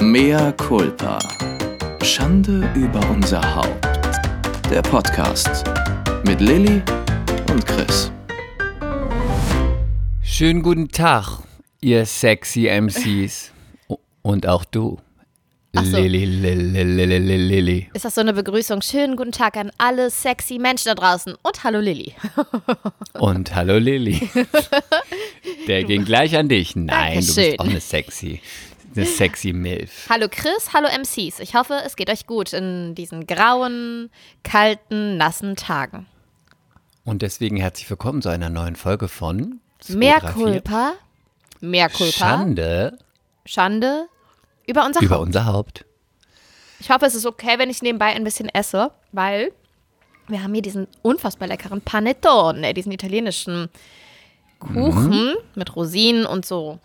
Mea culpa. Schande über unser Haupt. Der Podcast mit Lilly und Chris. Schönen guten Tag, ihr sexy MCs. Und auch du. Ach so. Lilly, Lilly, Lilly, Lilly, Lilly. Ist das so eine Begrüßung? Schönen guten Tag an alle sexy Menschen da draußen. Und hallo Lilly. Und hallo Lilly. Der ging gleich an dich. Nein, du Dankeschön. bist auch eine sexy, eine sexy Milf. Hallo Chris, hallo MCs. Ich hoffe, es geht euch gut in diesen grauen, kalten, nassen Tagen. Und deswegen herzlich willkommen zu einer neuen Folge von Mehr 234. Culpa. Mehr Culpa. Schande Schande über unser über Haupt. unser Haupt. Ich hoffe, es ist okay, wenn ich nebenbei ein bisschen esse, weil wir haben hier diesen unfassbar leckeren Panettone, diesen italienischen Kuchen mit Rosinen und so,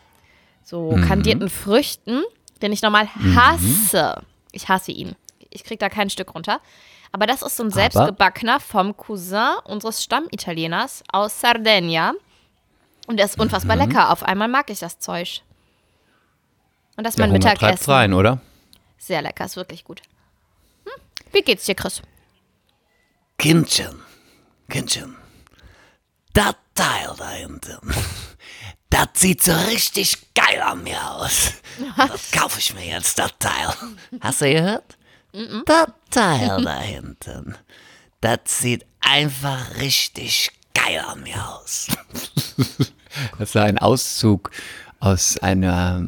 so kandierten Früchten, den ich normal hasse. Ich hasse ihn. Ich krieg da kein Stück runter. Aber das ist so ein selbstgebackener vom Cousin unseres Stammitalieners aus Sardegna. Und der ist unfassbar lecker. Auf einmal mag ich das Zeug. Und das ist mein Hunger Mittagessen. rein, oder? Sehr lecker, ist wirklich gut. Hm? Wie geht's dir, Chris? Kindchen, Kindchen, das Teil da hinten, das sieht so richtig geil an mir aus. Das kaufe ich mir jetzt, das Teil. Hast du gehört? Das Teil da hinten, das sieht einfach richtig geil an mir aus. Das war ein Auszug aus einer,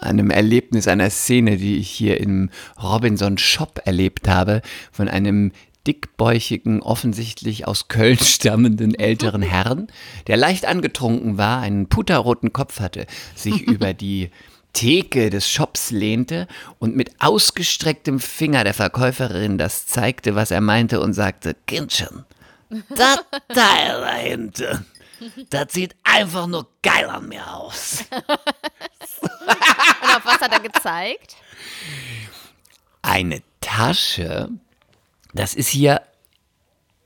einem Erlebnis, einer Szene, die ich hier im Robinson Shop erlebt habe, von einem dickbäuchigen, offensichtlich aus Köln stammenden älteren Herrn, der leicht angetrunken war, einen puterroten Kopf hatte, sich über die Theke des Shops lehnte und mit ausgestrecktem Finger der Verkäuferin das zeigte, was er meinte und sagte, Kindchen, das Teil da hinten, das sieht einfach nur geil an mir aus. Und auf was hat er gezeigt? eine Tasche, das ist hier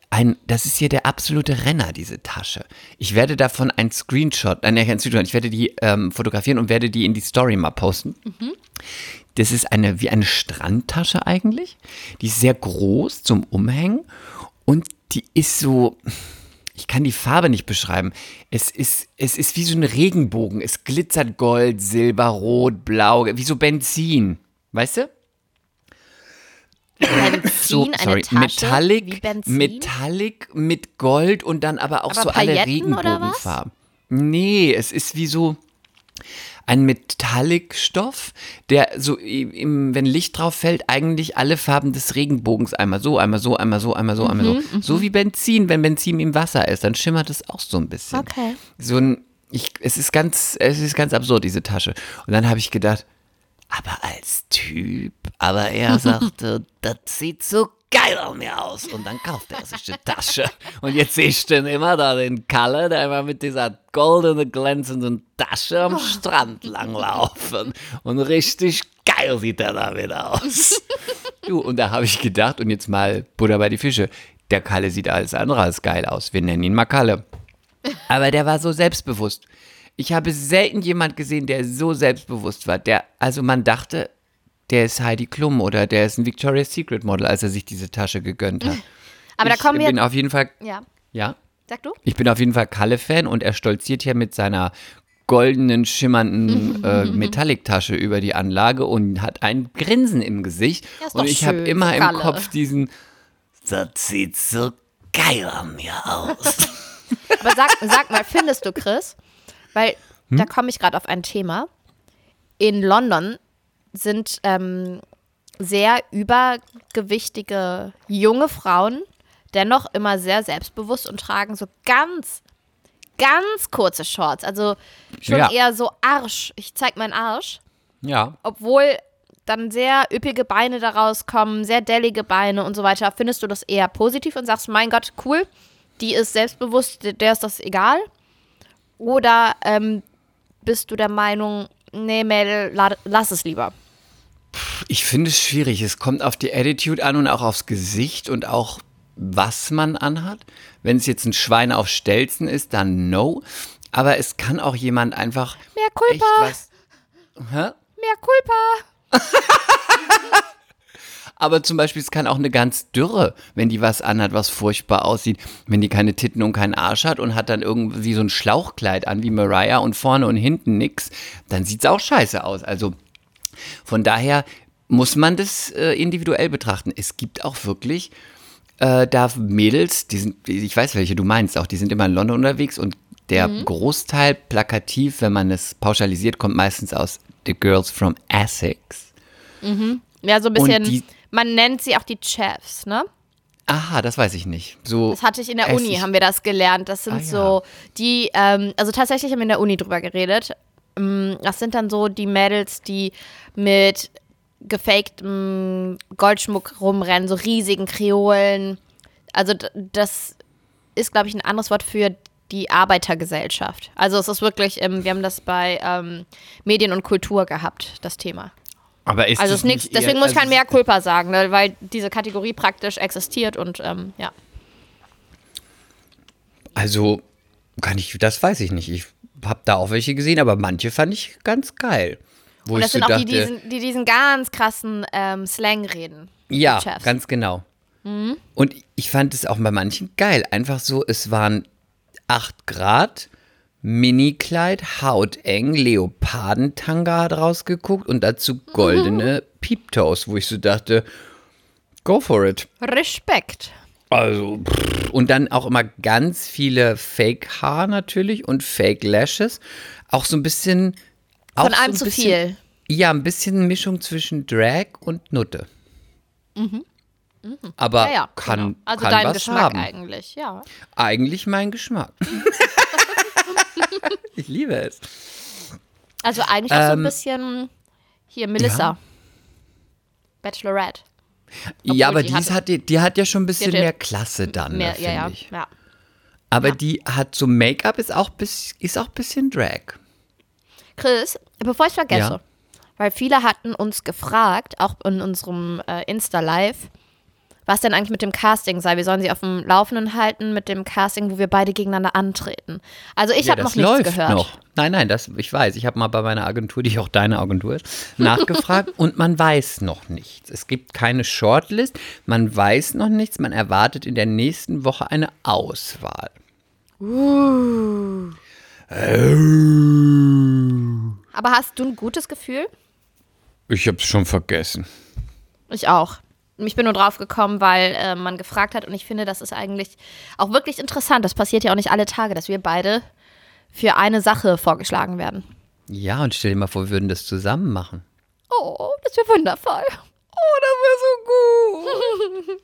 ein, das ist hier der absolute Renner, diese Tasche. Ich werde davon ein Screenshot, äh, nein, kein Screenshot, ich werde die ähm, fotografieren und werde die in die Story mal posten. Das ist eine, wie eine Strandtasche eigentlich. Die ist sehr groß zum Umhängen und die ist so, ich kann die Farbe nicht beschreiben. Es ist, es ist wie so ein Regenbogen. Es glitzert Gold, Silber, Rot, Blau, wie so Benzin. Weißt du? Benzin, So, eine sorry, Tasche Metallic, wie Benzin? Metallic mit Gold und dann aber auch Aber so alle Pailletten was? Regenbogenfarben. Nee, es ist wie so ein Metallic-Stoff, der so im, wenn Licht drauf fällt, eigentlich alle Farben des Regenbogens einmal so, einmal so, einmal so, einmal so, einmal Mhm, so. So wie Benzin, wenn Benzin im Wasser ist, dann schimmert es auch so ein bisschen. Okay. So ein, ich, es ist ganz, es ist ganz absurd, diese Tasche. Und dann habe ich gedacht, Aber als Typ, aber er sagte, das sieht so geil an mir aus. Und dann kauft er sich die Tasche. Und jetzt sehe ich den immer da, den Kalle, der immer mit dieser goldenen, glänzenden Tasche am Strand langlaufen. Und richtig geil sieht er damit aus. Du, und da habe ich gedacht, und jetzt mal Butter bei die Fische, der Kalle sieht alles andere als geil aus. Wir nennen ihn mal Kalle. Aber der war so selbstbewusst. Ich habe selten jemand gesehen, der so selbstbewusst war. Der, also man dachte, der ist Heidi Klum oder der ist ein Victoria's Secret Model, als er sich diese Tasche gegönnt hat. Aber da ich kommen wir. bin auf jeden Fall ja, ja, sag du? ich bin auf jeden Fall Kalle-Fan und er stolziert hier mit seiner goldenen, schimmernden äh, Metallic-Tasche über die Anlage und hat ein Grinsen im Gesicht. Und ich habe immer im Kalle. Kopf diesen, Das sieht so geil an mir aus. Aber sag, sag mal, findest du, Chris? Weil Hm? da komme ich gerade auf ein Thema. In London sind ähm, sehr übergewichtige junge Frauen dennoch immer sehr selbstbewusst und tragen so ganz, ganz kurze Shorts. Also schon Ja. eher so Arsch. Ich zeig meinen Arsch. ja, obwohl dann sehr üppige Beine daraus kommen, sehr dellige Beine und so weiter, findest du das eher positiv und sagst, mein Gott, cool, die ist selbstbewusst, der ist das egal? Oder ähm, bist du der Meinung, nee, Mädel, la- lass es lieber? ich finde es schwierig. Es kommt auf die Attitude an und auch aufs Gesicht und auch was man anhat. Wenn es jetzt ein Schwein auf Stelzen ist, dann no. Aber es kann auch jemand einfach Mehr echt Culpa, was. Hä? mehr Culpa. Aber zum Beispiel, es kann auch eine ganz dürre, wenn die was anhat, was furchtbar aussieht, wenn die keine Titten und keinen Arsch hat und hat dann irgendwie so ein Schlauchkleid an wie Mariah und vorne und hinten nix, dann sieht's auch scheiße aus. Also von daher muss man das äh, individuell betrachten. Es gibt auch wirklich äh, da Mädels, die sind, ich weiß welche du meinst, auch die sind immer in London unterwegs und der Großteil plakativ, wenn man es pauschalisiert, kommt meistens aus The Girls from Essex. Ja, so ein bisschen, man nennt sie auch die Chefs, ne? Aha, das weiß ich nicht. So, Das hatte ich in der Uni, haben wir das gelernt. Das sind Ah, ja. so die, ähm, also tatsächlich haben wir in der Uni drüber geredet. Ähm, Das sind dann so die Mädels, die mit gefaktem Goldschmuck rumrennen, so riesigen Kreolen. Also das ist, glaube ich, ein anderes Wort für die Arbeitergesellschaft. Also es ist wirklich, ähm, wir haben das bei ähm, Medien und Kultur gehabt, das Thema. Aber ist Also ist nichts, nicht eher- deswegen muss ich kein also- mehr Culpa sagen, ne, weil diese Kategorie praktisch existiert und ähm, ja. Also, kann ich, das weiß ich nicht. Ich habe da auch welche gesehen, aber manche fand ich ganz geil. Wo Und ich das so sind auch dachte, die, diesen, die diesen ganz krassen ähm, Slang reden. Ja, ganz genau. Und ich fand es auch bei manchen geil. Einfach so, es waren 8 Grad, Minikleid, hauteng, Leopardentanga hat rausgeguckt und dazu goldene Peeptoes, wo ich so dachte, go for it. Respekt. Also, pff, und dann auch immer ganz viele Fake-Haar natürlich und Fake-Lashes. Auch so ein bisschen. Von so allem ein zu bisschen, viel. Ja, ein bisschen Mischung zwischen Drag und Nutte. Aber Ja, ja. kann, genau. Also kann dein was Geschmack haben. eigentlich, ja. Eigentlich mein Geschmack. ich liebe es. Also eigentlich auch so ein Ähm, bisschen hier Melissa. Bachelorette. ja, aber die hatte- hat, die, die hat ja schon ein bisschen mehr Klasse dann, Mehr, ne, ja, ja, finde ich. ja. Aber die hat so Make-up ist auch bis, ist auch ein bisschen Drag. Chris, bevor ich vergesse, Ja. weil viele hatten uns gefragt, auch in unserem äh, Insta-Live, was denn eigentlich mit dem Casting sei. Wir sollen sie auf dem Laufenden halten mit dem Casting, wo wir beide gegeneinander antreten. Also ich Ja, habe noch nichts läuft gehört. noch. Nein, nein, das, ich weiß. Ich habe mal bei meiner Agentur, die auch deine Agentur ist, nachgefragt und man weiß noch nichts. Es gibt keine Shortlist, man weiß noch nichts. Man erwartet in der nächsten Woche eine Auswahl. Aber hast du ein gutes Gefühl? Ich habe es schon vergessen. Ich auch. Ich bin nur drauf gekommen, weil äh, man gefragt hat und ich finde, das ist eigentlich auch wirklich interessant. Das passiert ja auch nicht alle Tage, dass wir beide für eine Sache vorgeschlagen werden. Ja, und stell dir mal vor, wir würden das zusammen machen. Oh, das wäre wundervoll. Oh, das wäre so gut.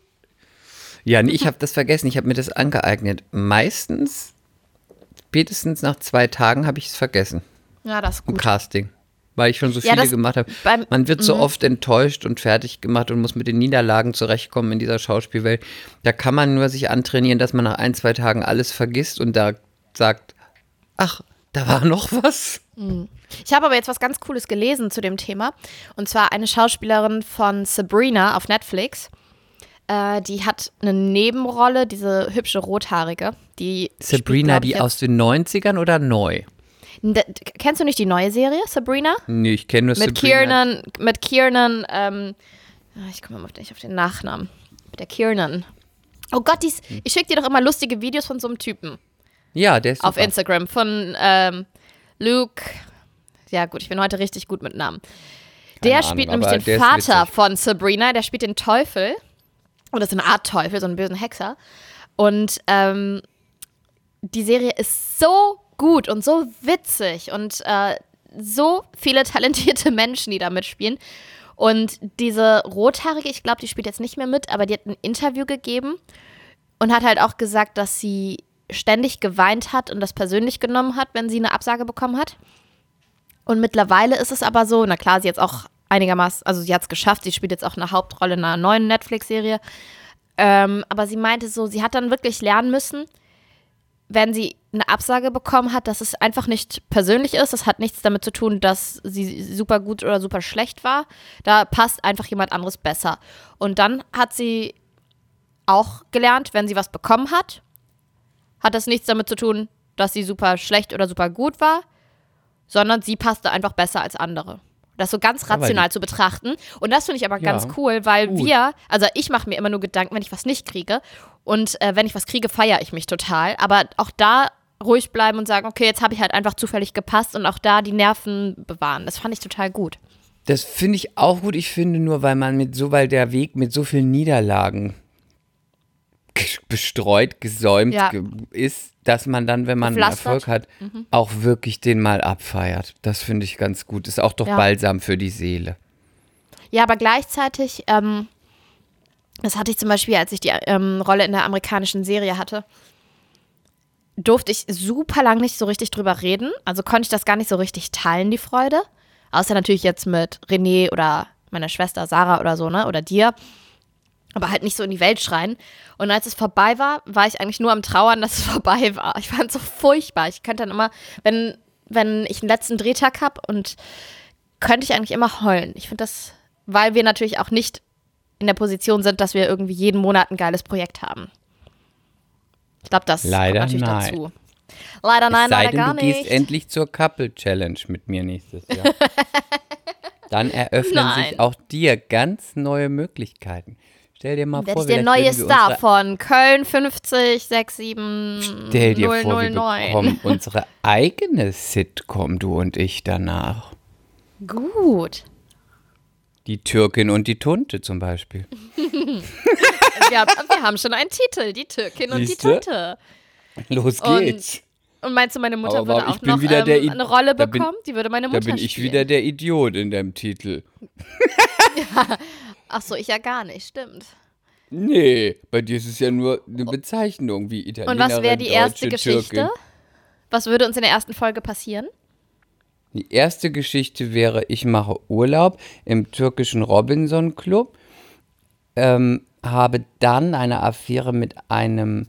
ja, nee, ich habe das vergessen. Ich habe mir das angeeignet. Meistens, spätestens nach zwei Tagen, habe ich es vergessen. Ja, das ist im gut. Casting. Weil ich schon so Ja, viele gemacht habe. Man wird so oft enttäuscht und fertig gemacht und muss mit den Niederlagen zurechtkommen in dieser Schauspielwelt. Da kann man nur sich antrainieren, dass man nach ein, zwei Tagen alles vergisst und da sagt, ach, da war noch was. Ich habe aber jetzt was ganz Cooles gelesen zu dem Thema. Und zwar eine Schauspielerin von Sabrina auf Netflix. Äh, die hat eine Nebenrolle, diese hübsche Rothaarige. Die spielt, Sabrina, glaub ich, die aus den 90ern oder neu? Kennst du nicht die neue Serie, Sabrina? Nee, ich kenne nur Mit Sabrina. Kiernan, mit Kiernan, ähm, ah, ich komme mal nicht auf den Nachnamen. Mit der Kiernan. Oh Gott, dies, ich schicke dir doch immer lustige Videos von so einem Typen Ja, der ist auf super. Instagram von ähm, Luke. Ja, gut, ich bin heute richtig gut mit Namen. Der Ahnung, spielt nämlich den ist Vater von Sabrina, der spielt den Teufel. Oder so eine Art Teufel, so einen bösen Hexer. Und ähm, die Serie ist so gut und so witzig und äh, so viele talentierte Menschen, die da mitspielen. Und diese Rothaarige, ich glaube, die spielt jetzt nicht mehr mit, aber die hat ein Interview gegeben und hat halt auch gesagt, dass sie ständig geweint hat und das persönlich genommen hat, wenn sie eine Absage bekommen hat. Und mittlerweile ist es aber so, na klar, sie jetzt auch einigermaßen, also sie hat es geschafft, sie spielt jetzt auch eine Hauptrolle in einer neuen Netflix-Serie. Ähm, aber sie meinte so, sie hat dann wirklich lernen müssen, wenn sie eine Absage bekommen hat, dass es einfach nicht persönlich ist. Das hat nichts damit zu tun, dass sie super gut oder super schlecht war. Da passt einfach jemand anderes besser. Und dann hat sie auch gelernt, wenn sie was bekommen hat, hat das nichts damit zu tun, dass sie super schlecht oder super gut war, sondern sie passte einfach besser als andere. Das so ganz rational zu betrachten. Und das finde ich aber ganz Ja, cool, weil gut. wir, also ich mache mir immer nur Gedanken, wenn ich was nicht kriege. Und äh, wenn ich was kriege, feiere ich mich total. Aber auch da ruhig bleiben und sagen, okay, jetzt habe ich halt einfach zufällig gepasst und auch da die Nerven bewahren. Das fand ich total gut. Das finde ich auch gut. Ich finde nur, weil man mit so, weil der Weg mit so vielen Niederlagen ge- bestreut, gesäumt Ja. ist, dass man dann, wenn man. Erfolg hat, auch wirklich den mal abfeiert. Das finde ich ganz gut. Ist auch doch Ja. balsam für die Seele. Ja, aber gleichzeitig, ähm, das hatte ich zum Beispiel, als ich die ähm, Rolle in der amerikanischen Serie hatte, durfte ich super lang nicht so richtig drüber reden. Also konnte ich das gar nicht so richtig teilen, die Freude. Außer natürlich jetzt mit René oder meiner Schwester Sarah oder so, ne? Oder dir. Aber halt nicht so in die Welt schreien. Und als es vorbei war, war ich eigentlich nur am Trauern, dass es vorbei war. Ich fand es so furchtbar. Ich könnte dann immer, wenn, wenn ich einen letzten Drehtag habe und könnte ich eigentlich immer heulen. Ich finde das, weil wir natürlich auch nicht in der Position sind, dass wir irgendwie jeden Monat ein geiles Projekt haben. Ich glaube, das Leider kommt natürlich nein. dazu. Leider nein, es sei leider denn, gar du gehst nicht. endlich zur Couple Challenge mit mir nächstes Jahr. Dann eröffnen Nein. sich auch dir ganz neue Möglichkeiten. Stell dir mal vor, der neue Star von Köln 50 67 Stell dir vor, wir 009. bekommen unsere eigene Sitcom, du und ich danach. Gut. Die Türkin und die Tunte zum Beispiel. Wir, haben- wir haben schon einen Titel, die Türkin und die Siehste? Tunte. Los Und geht's. Und meinst du, meine Mutter Aber würde auch noch ähm, eine Rolle da bin- bekommen? Die würde meine Da Mutter bin ich spielen. wieder der Idiot in dem Titel. Ach so, ich ja gar nicht, stimmt. Nee, bei dir ist es ja nur eine Bezeichnung wie Italienerin, Und was wäre die erste Deutsche, Geschichte? Türkin. Was würde uns in der ersten Folge passieren? Die erste Geschichte wäre, ich mache Urlaub im türkischen Robinson Club, ähm, habe dann eine Affäre mit einem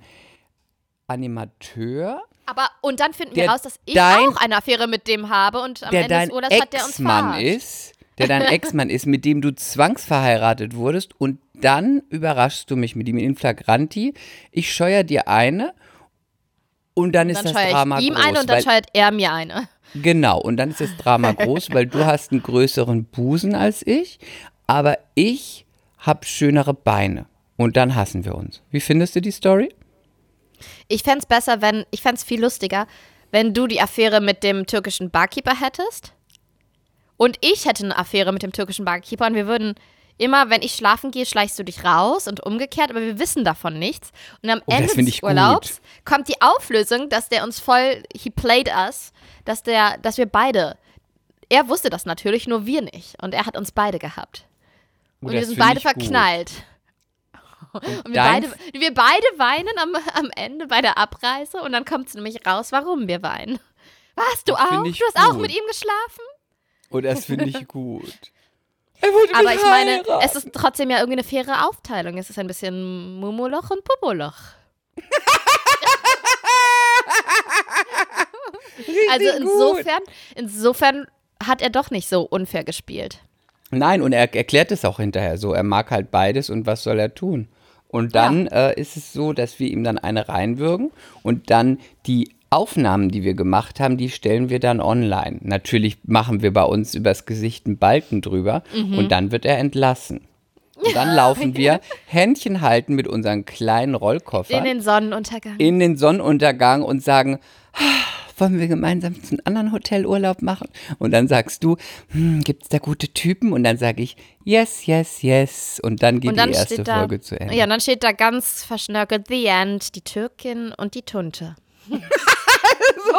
Animateur, Aber und dann finden wir raus, dass ich dein- auch eine Affäre mit dem habe und am der Ende des Urlaubs hat der uns verarscht. ist, der dein Ex-Mann ist, mit dem du zwangsverheiratet wurdest und dann überraschst du mich mit ihm in Flagranti. Ich scheuer dir eine und dann, ist Dann das scheuere Drama ich ihm groß. eine und dann scheuert er mir eine. Genau, und dann ist das Drama groß, weil du hast einen größeren Busen als ich, aber ich habe schönere Beine. Und dann hassen wir uns. Wie findest du die Story? Ich fände es besser, wenn, ich fände es viel lustiger, wenn du die Affäre mit dem türkischen Barkeeper hättest und ich hätte eine Affäre mit dem türkischen Barkeeper und wir würden immer, wenn ich schlafen gehe, schleichst du dich raus und umgekehrt, aber wir wissen davon nichts. Und am Oh, Ende des ich gut. Urlaubs kommt die Auflösung, dass der uns voll, he played us, dass der, dass wir beide, er wusste das natürlich, nur wir nicht. Und er hat uns beide gehabt. Oh, Und wir sind beide gut. verknallt. Und wir dein- beide, wir beide weinen am, am Ende bei der Abreise und dann kommt es nämlich raus, warum wir weinen. Was, du Das auch? Du hast auch gut. mit ihm geschlafen? Oh, das finde ich gut. Er wollte Aber mich ich meine, heiraten. es ist trotzdem ja irgendwie eine faire Aufteilung. Es ist ein bisschen Mumoloch und Popoloch. also insofern, insofern hat er doch nicht so unfair gespielt. Nein, und er erklärt es auch hinterher so. Er mag halt beides und was soll er tun? Und dann äh, ist es so, dass wir ihm dann eine reinwürgen und dann die Aufnahmen, die wir gemacht haben, die stellen wir dann online. Natürlich machen wir bei uns übers Gesicht einen Balken drüber Mhm. und dann wird er entlassen. Und dann laufen wir Händchen halten mit unseren kleinen Rollkoffern In den Sonnenuntergang. in den Sonnenuntergang und sagen, "Ah, wollen wir gemeinsam zu einem anderen Hotelurlaub machen? Und dann sagst du, hm, gibt es da gute Typen? Und dann sage ich, yes, yes, yes. Und dann geht und dann die erste da, Folge zu Ende. Ja, und dann steht da ganz verschnörkelt The End, die Türkin und die Tunte.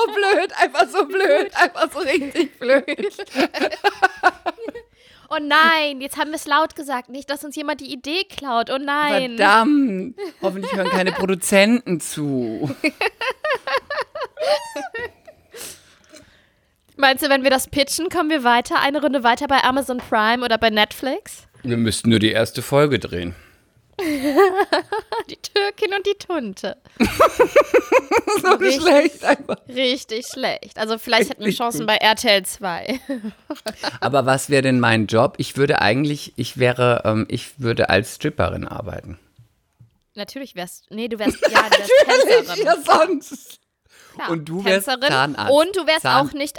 so blöd, einfach so blöd, einfach so richtig blöd. Oh nein, jetzt haben wir es laut gesagt. Nicht, dass uns jemand die Idee klaut. Oh nein. Verdammt. Hoffentlich hören keine Produzenten zu. Meinst du, wenn wir das pitchen, kommen wir weiter? Eine Runde weiter bei Amazon Prime oder bei Netflix? Wir müssten nur die erste Folge drehen. Die Türkin und die Tunte. So Richtig. schlecht einfach. Richtig schlecht. Also vielleicht hätten wir Chancen gut. bei RTL 2. Aber was wäre denn mein Job? Ich würde eigentlich, ich wäre, ähm, ich würde als Stripperin arbeiten. Natürlich wärst Nee, du wärst, ja, du wärst Tänzerin. sonst. Klar, Und du wärst Tänzerin. Zahnarzt. Und du wärst Zahn- auch nicht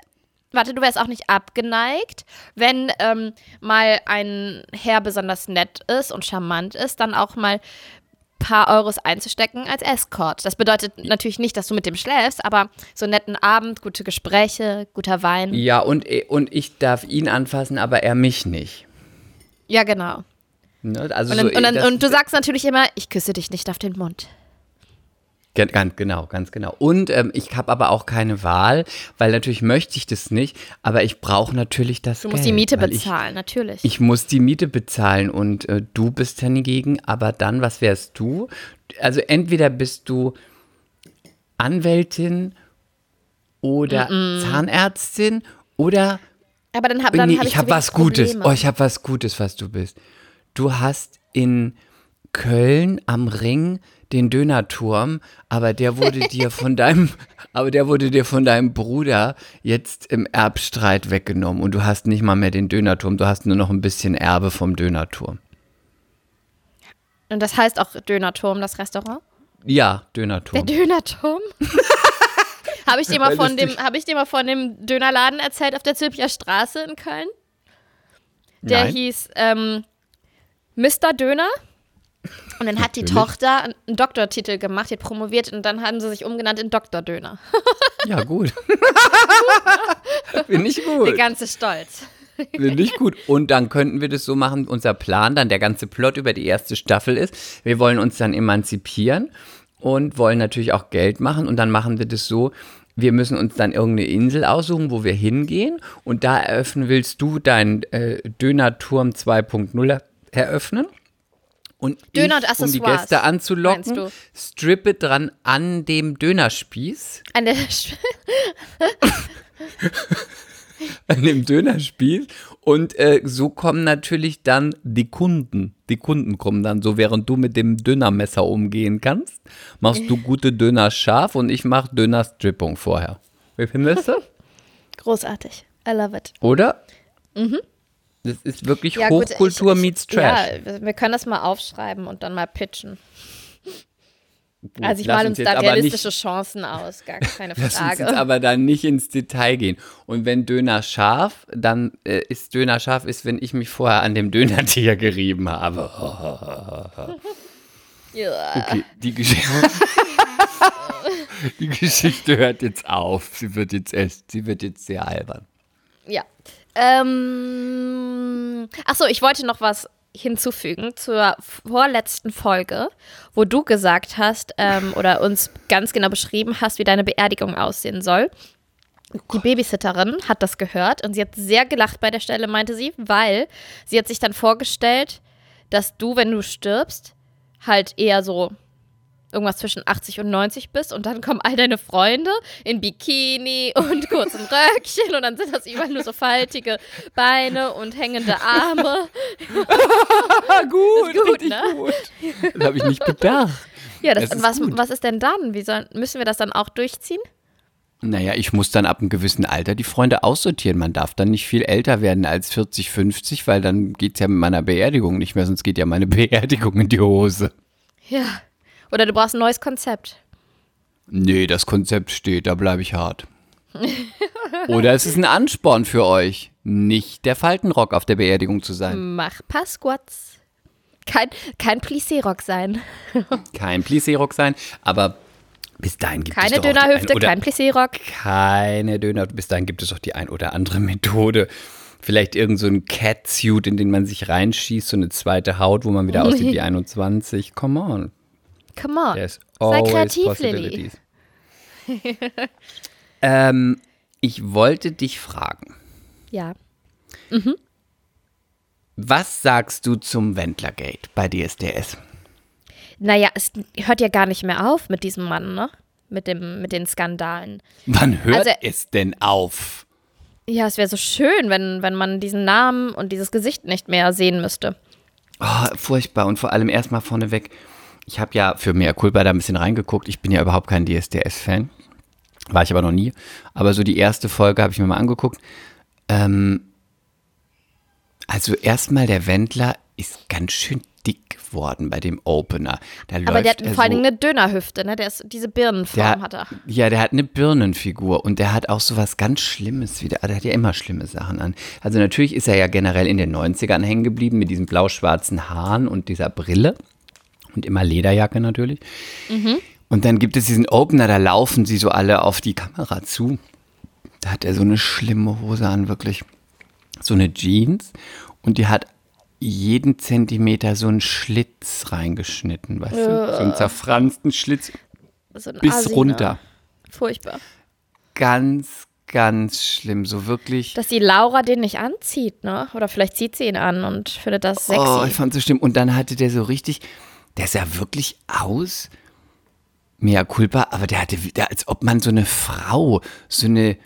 warte, du wärst auch nicht abgeneigt, wenn ähm, mal ein Herr besonders nett ist und charmant ist, dann auch mal paar Euros einzustecken als Escort. Das bedeutet natürlich nicht, dass du mit dem schläfst, aber so einen netten Abend, gute Gespräche, guter Wein. Ja, und, und ich darf ihn anfassen, aber er mich nicht. Ja, genau. Ne? Also Und, dann, so, und, dann, und du sagst natürlich immer, ich küsse dich nicht auf den Mund. Ga- Ganz genau, ganz genau. Und ähm, ich habe aber auch keine Wahl, weil natürlich möchte ich das nicht, aber ich brauche natürlich das Du Geld. musst die Miete weil ich- bezahlen, natürlich. Ich muss die Miete bezahlen und äh, du bist hingegen, aber dann, was wärst du? Also entweder bist du Anwältin oder Zahnärztin oder aber dann habe nee, hab ich, ich habe was Gutes. Probleme. Oh, ich habe was Gutes, was du bist. Du hast in Köln am Ring den Dönerturm, aber der wurde dir von deinem, aber der wurde dir von deinem Bruder jetzt im Erbstreit weggenommen und du hast nicht mal mehr den Dönerturm, du hast nur noch ein bisschen Erbe vom Dönerturm. Und das heißt auch Dönerturm, das Restaurant? Ja, Der Dönerturm. Dönerturm? habe ich, dir mal von dem- hab ich dir mal von dem Dönerladen erzählt auf der Zülpicher Straße in Köln? Der Nein. hieß ähm, Mr. Döner. Und dann hat die Natürlich. Tochter einen Doktortitel gemacht, die hat promoviert und dann haben sie sich umgenannt in Dr. Döner. Ja, gut. Finde ich Der gut. ganze Stolz. Finde ich gut. Und dann könnten wir das so machen, unser Plan, dann der ganze Plot über die erste Staffel ist, wir wollen uns dann emanzipieren und wollen natürlich auch Geld machen und dann machen wir das so, wir müssen uns dann irgendeine Insel aussuchen, wo wir hingehen und da eröffnen willst du deinen äh, Dönerturm 2.0 eröffnen. Und Döner ich, und um die Gäste anzulocken, strippe dran an dem Dönerspieß An der an dem Dönerspieß und äh, so kommen natürlich dann die Kunden. Die Kunden kommen dann so, während du mit dem Dönermesser umgehen kannst, machst du gute Döner scharf und ich mach Dönerstrippung vorher. Wie findest du? Großartig. I love it. Oder? Das ist wirklich Ja, gut, Hochkultur ich, ich, meets Trash. Ja, wir- können das mal aufschreiben und dann mal pitchen. Also ich male uns da realistische nicht- Chancen aus, gar keine Lass uns Frage. jetzt aber dann nicht ins Detail gehen. Und wenn Döner scharf, dann äh, ist Döner scharf, ist, wenn ich mich vorher an dem Dönertier gerieben habe. ja. Okay, die Geschichte. die Geschichte hört jetzt auf. Sie wird jetzt erst, sie wird jetzt sehr albern. Ähm, achso, ich wollte noch was hinzufügen zur vorletzten Folge, wo du gesagt hast ähm, oder uns ganz genau beschrieben hast, wie deine Beerdigung aussehen soll. Die Babysitterin hat das gehört und sie hat sehr gelacht bei der Stelle, meinte sie, weil sie hat sich dann vorgestellt, dass du, wenn du stirbst, halt eher so irgendwas zwischen 80 und 90 bist und dann kommen all deine Freunde in Bikini und kurzen Röckchen und dann sind das überall nur so faltige Beine und hängende Arme. Gut, gut, richtig ne? gut. Das habe ich nicht bedacht. Ja, das, Das ist was, gut. was ist denn dann? Wie soll, müssen wir das dann auch durchziehen? Naja, ich muss dann ab einem gewissen Alter die Freunde aussortieren. Man darf dann nicht viel älter werden als 40, 50, weil dann geht es ja mit meiner Beerdigung nicht mehr, sonst geht ja meine Beerdigung in die Hose. Ja. Oder du brauchst ein neues Konzept. Nee, das Konzept steht, da bleibe ich hart. Oder es ist ein Ansporn für euch, nicht der Faltenrock auf der Beerdigung zu sein. Mach paar Squats. Kein, kein Plissé-Rock sein. Kein Plissé-Rock sein, aber bis dahin gibt Keine es Dönerhüfte, kein Plissé-Rock. keine Döner. Bis dahin gibt es doch die ein oder andere Methode. Vielleicht irgend so ein Catsuit, in den man sich reinschießt, so eine zweite Haut, wo man wieder aussieht wie 21. Come on. Come on. There's Sei kreativ, Lilly. ähm, ich wollte dich fragen, Ja. was sagst du zum Wendlergate bei DSDS? Naja, es hört ja gar nicht mehr auf mit diesem Mann, ne? Mit, dem, mit den Skandalen. Wann hört Also- es denn auf? Ja, es wäre so schön, wenn, wenn man diesen Namen und dieses Gesicht nicht mehr sehen müsste. Oh, furchtbar. Und vor allem erstmal vorneweg, ich habe ja für mehr Culpa da ein bisschen reingeguckt. Ich bin ja überhaupt kein DSDS-Fan. War ich aber noch nie. Aber so die erste Folge habe ich mir mal angeguckt. Ähm, also erstmal der Wendler ist ganz schön dick geworden bei dem Opener. Da Aber der hat vor allen so, Dingen eine Dönerhüfte, ne? Der ist, diese Birnenform der, hat er. Ja, der hat eine Birnenfigur und der hat auch so was ganz Schlimmes wieder. Der hat ja immer schlimme Sachen an. Also natürlich ist er ja generell in den 90ern hängen geblieben mit diesen blau-schwarzen Haaren und dieser Brille. Und immer Lederjacke natürlich. Und dann gibt es diesen Opener, da laufen sie so alle auf die Kamera zu. Da hat er so eine schlimme Hose an, wirklich. So eine Jeans. Und die hat jeden Zentimeter so einen Schlitz reingeschnitten, weißt du? So einen zerfransten Schlitz So bis Assi, ne? runter. Furchtbar. Ganz, ganz schlimm. So wirklich. Dass die Laura den nicht anzieht, ne? Oder vielleicht zieht sie ihn an und findet das sexy. Oh, ich fand so schlimm. Und dann hatte der so richtig, der sah wirklich aus, mea culpa, aber der hatte, wieder, als ob man so eine Frau, so eine,